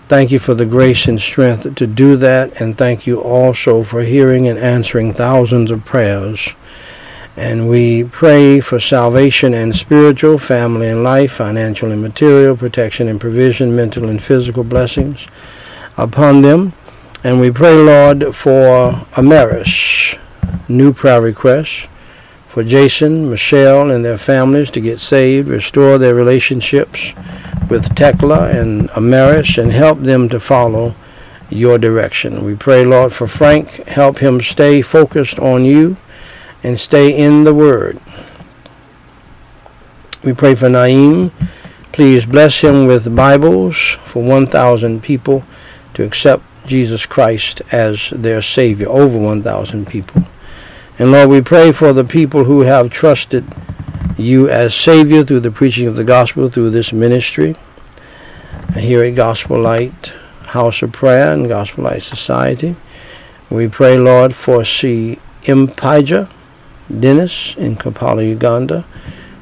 A: Thank you for the grace and strength to do that, and thank you also for hearing and answering thousands of prayers. And we pray for salvation and spiritual, family and life, financial and material, protection and provision, mental and physical blessings upon them. And we pray, Lord, for Ameris, new prayer requests for Jason, Michelle, and their families to get saved, restore their relationships with Tekla and Amaris, and help them to follow your direction. We pray, Lord, for Frank. Help him stay focused on you and stay in the Word. We pray for Naeem. Please bless him with Bibles for 1,000 people to accept Jesus Christ as their Savior, over 1,000 people. And Lord, we pray for the people who have trusted you as Savior through the preaching of the gospel through this ministry here at Gospel Light House of Prayer and Gospel Light Society. We pray, Lord, for C. Impija Dennis in Kampala, Uganda.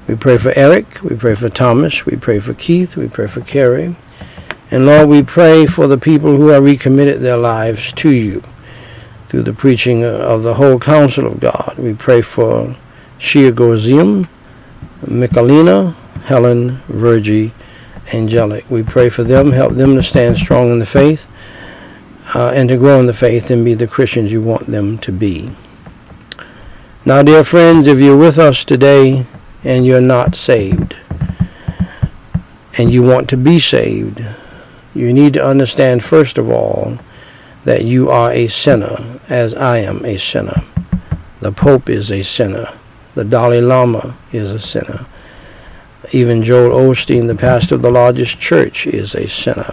A: We pray for Eric. We pray for Thomas. We pray for Keith. We pray for Kerry. And Lord, we pray for the people who have recommitted their lives to you through the preaching of the whole counsel of God. We pray for Shia Gorzium, Michalina, Helen, Virgie, Angelic. We pray for them, help them to stand strong in the faith uh, and to grow in the faith and be the Christians you want them to be. Now, dear friends, if you're with us today and you're not saved, and you want to be saved, you need to understand, first of all, that you are a sinner, as I am a sinner. The Pope is a sinner. The Dalai Lama is a sinner. Even Joel Osteen, the pastor of the largest church, is a sinner.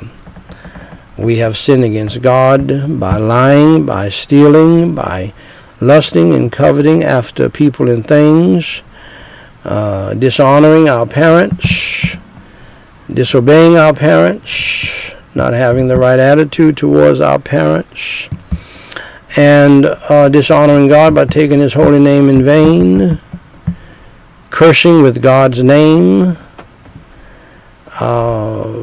A: We have sinned against God by lying, by stealing, by lusting and coveting after people and things, uh, dishonoring our parents, disobeying our parents, not having the right attitude towards our parents, and uh, dishonoring God by taking His holy name in vain, cursing with God's name, uh,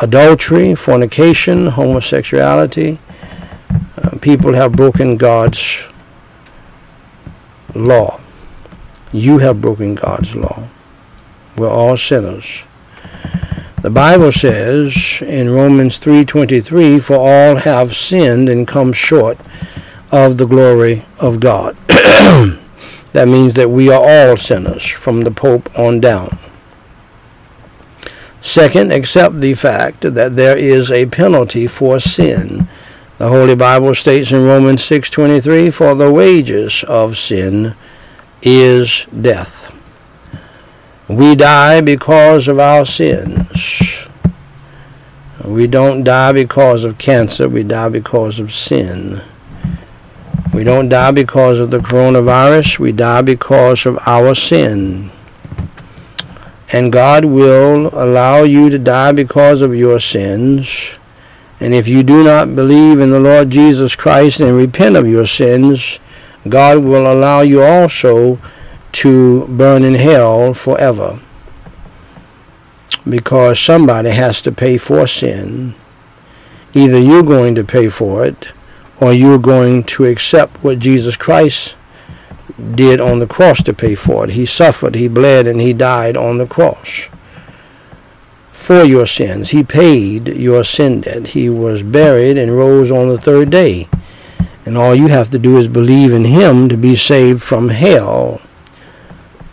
A: adultery, fornication, homosexuality. Uh, people have broken God's law. You have broken God's law. We're all sinners. The Bible says in Romans 3:23 for all have sinned and come short of the glory of God. that means that we are all sinners from the pope on down. Second, accept the fact that there is a penalty for sin. The Holy Bible states in Romans 6:23 for the wages of sin is death. We die because of our sins. We don't die because of cancer. We die because of sin. We don't die because of the coronavirus. We die because of our sin. And God will allow you to die because of your sins. And if you do not believe in the Lord Jesus Christ and repent of your sins, God will allow you also to burn in hell forever. Because somebody has to pay for sin. Either you're going to pay for it, or you're going to accept what Jesus Christ did on the cross to pay for it. He suffered, he bled, and he died on the cross for your sins. He paid your sin debt. He was buried and rose on the third day. And all you have to do is believe in him to be saved from hell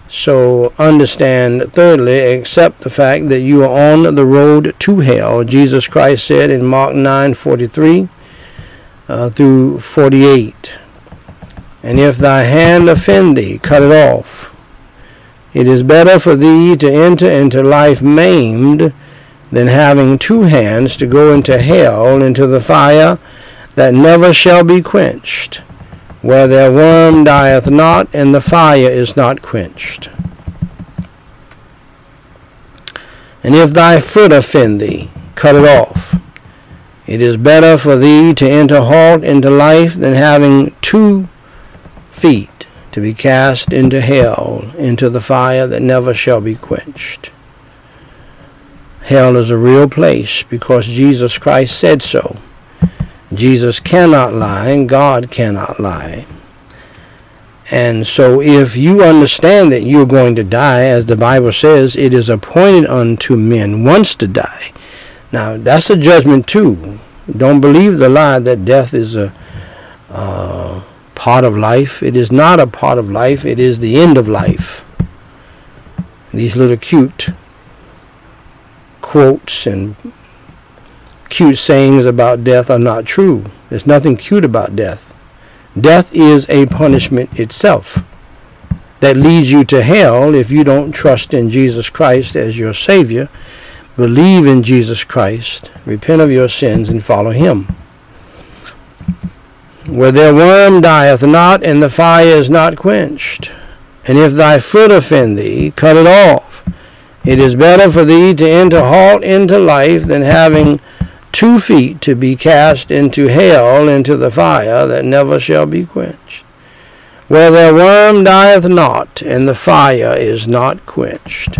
A: so understand, thirdly, accept the fact that you are on the road to hell. Jesus Christ said in Mark 9 43 uh, through 48, And if thy hand offend thee, cut it off. It is better for thee to enter into life maimed than having two hands to go into hell, into the fire that never shall be quenched, where their worm dieth not, and the fire is not quenched. And if thy foot offend thee, cut it off. It is better for thee to enter halt into life than having two feet to be cast into hell, into the fire that never shall be quenched. Hell is a real place because Jesus Christ said so. Jesus cannot lie and God cannot lie. And so if you understand that you're going to die, as the Bible says, it is appointed unto men once to die. Now, that's a judgment too. Don't believe the lie that death is a uh, part of life. It is not a part of life. It is the end of life. These little cute quotes and cute sayings about death are not true. There's nothing cute about death. Death is a punishment itself that leads you to hell if you don't trust in Jesus Christ as your Savior, believe in Jesus Christ, repent of your sins, and follow Him. Where their worm dieth not, and the fire is not quenched. And if thy foot offend thee, cut it off. It is better for thee to enter halt into life than having two feet to be cast into hell, into the fire that never shall be quenched, where their worm dieth not, and the fire is not quenched.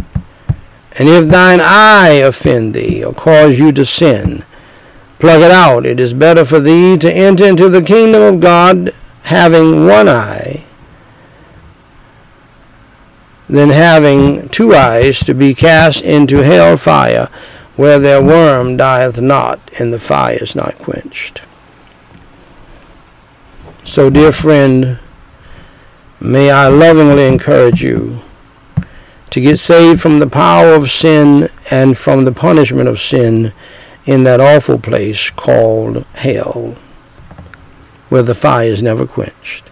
A: And if thine eye offend thee, or cause you to sin, plug it out. It is better for thee to enter into the kingdom of God having one eye than having two eyes to be cast into hell fire where their worm dieth not, and the fire is not quenched. So, dear friend, may I lovingly encourage you to get saved from the power of sin and from the punishment of sin in that awful place called hell, where the fire is never quenched.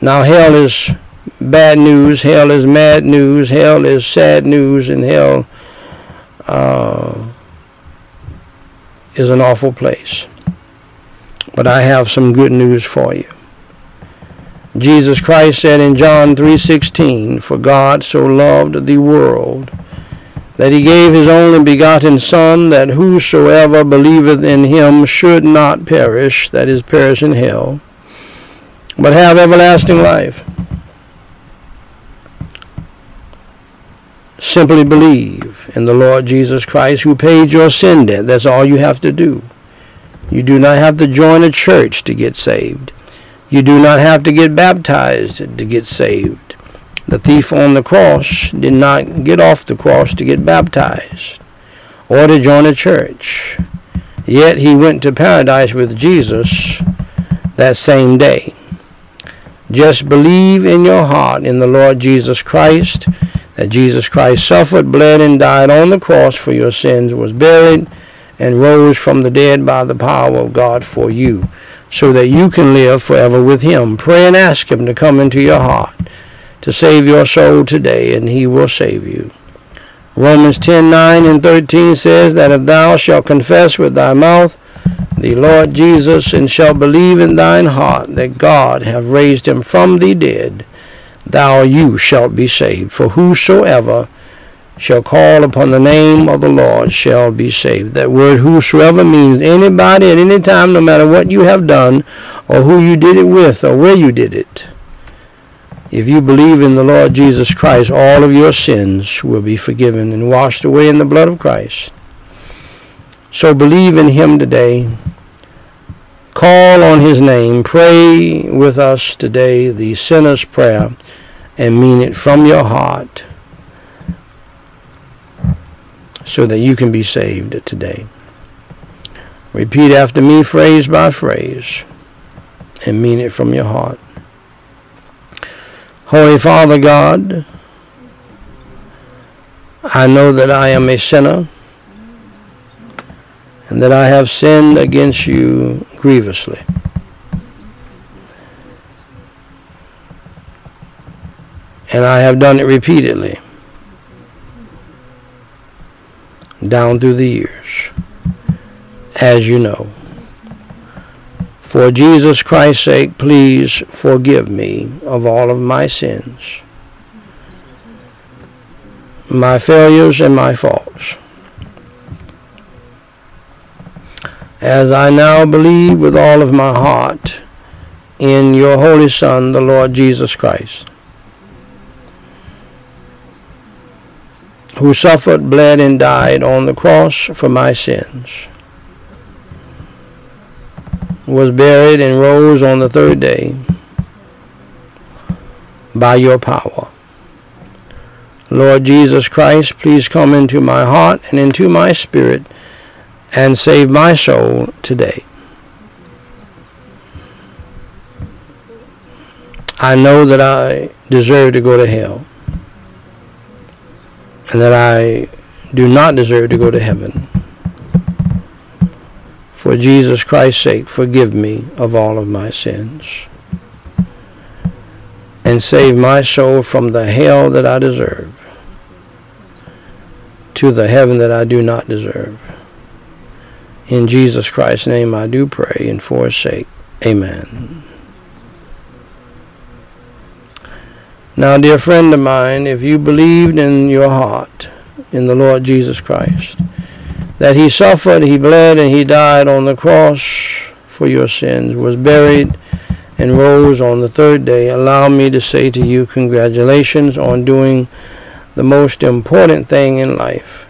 A: Now, hell is bad news, hell is mad news, hell is sad news, and hell uh, is an awful place. But I have some good news for you. Jesus Christ said in John 3:16, "For God so loved the world that he gave his only begotten Son, that whosoever believeth in him should not perish, that is, perish in hell, but have everlasting life." Simply believe in the Lord Jesus Christ who paid your sin debt. That's all you have to do. You do not have to join a church to get saved. You do not have to get baptized to get saved. The thief on the cross did not get off the cross to get baptized or to join a church. Yet he went to paradise with Jesus that same day. Just believe in your heart in the Lord Jesus Christ that Jesus Christ suffered, bled, and died on the cross for your sins, was buried, and rose from the dead by the power of God for you, so that you can live forever with Him. Pray and ask Him to come into your heart, to save your soul today, and He will save you. Romans 10 9 and 13 says that if thou shalt confess with thy mouth the Lord Jesus, and shalt believe in thine heart that God hath raised him from the dead, thou you shalt be saved. For whosoever shall call upon the name of the Lord shall be saved. That word whosoever means anybody at any time, no matter what you have done, or who you did it with, or where you did it. If you believe in the Lord Jesus Christ, all of your sins will be forgiven and washed away in the blood of Christ. So believe in him today. Call on his name. Pray with us today the sinner's prayer and mean it from your heart so that you can be saved today. Repeat after me phrase by phrase and mean it from your heart. Holy Father God, I know that I am a sinner and that I have sinned against you grievously. And I have done it repeatedly down through the years, as you know. For Jesus Christ's sake, please forgive me of all of my sins, my failures, and my faults. As I now believe with all of my heart in your Holy Son, the Lord Jesus Christ, who suffered, bled, and died on the cross for my sins was buried and rose on the third day by your power. Lord Jesus Christ, please come into my heart and into my spirit and save my soul today. I know that I deserve to go to hell and that I do not deserve to go to heaven. For Jesus Christ's sake, forgive me of all of my sins. And save my soul from the hell that I deserve to the heaven that I do not deserve. In Jesus Christ's name I do pray, and for his sake, amen. Now, dear friend of mine, if you believed in your heart in the Lord Jesus Christ, that he suffered, he bled, and he died on the cross for your sins, was buried, and rose on the third day. Allow me to say to you, congratulations on doing the most important thing in life,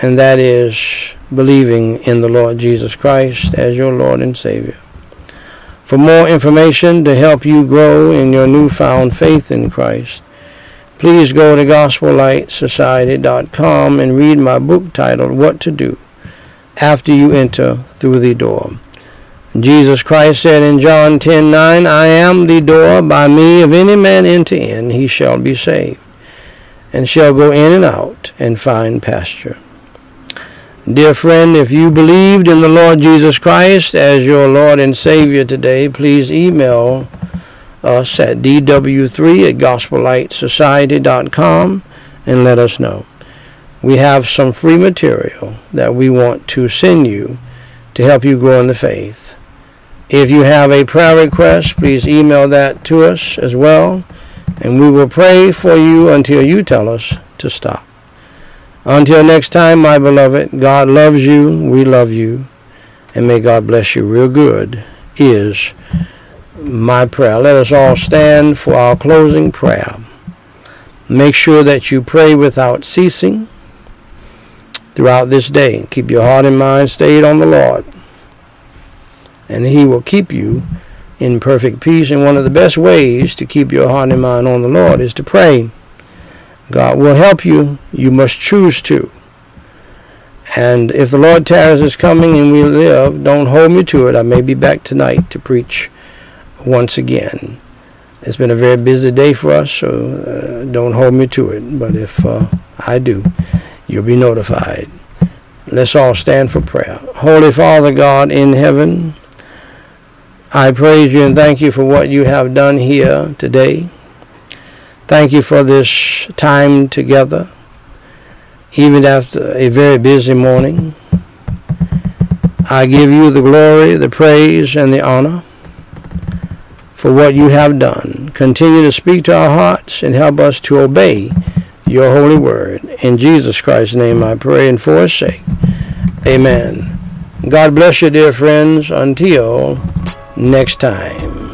A: and that is believing in the Lord Jesus Christ as your Lord and Savior. For more information to help you grow in your newfound faith in Christ, please go to gospellightsociety.com and read my book titled What to Do After You Enter Through the Door. Jesus Christ said in John 10:9, I am the door, by me if any man enter in, he shall be saved, and shall go in and out and find pasture. Dear friend, if you believed in the Lord Jesus Christ as your Lord and Savior today, please email us at dw3 at gospellightsociety.com and let us know. We have some free material that we want to send you to help you grow in the faith. If you have a prayer request, please email that to us as well, and we will pray for you until you tell us to stop. Until next time, my beloved, God loves you, we love you, and may God bless you real good, is my prayer. Let us all stand for our closing prayer. Make sure that you pray without ceasing throughout this day. Keep your heart and mind stayed on the Lord, and He will keep you in perfect peace. And one of the best ways to keep your heart and mind on the Lord is to pray. God will help you. You must choose to. And if the Lord tarries is coming and we live, don't hold me to it. I may be back tonight to preach once again. It's been a very busy day for us, so uh, don't hold me to it. But if uh, I do, you'll be notified. Let's all stand for prayer. Holy Father God in heaven, I praise you and thank you for what you have done here today. Thank you for this time together, even after a very busy morning. I give you the glory, the praise, and the honor for what you have done. Continue to speak to our hearts and help us to obey your holy word. In Jesus Christ's name I pray and for his sake. Amen. God bless you, dear friends. Until next time.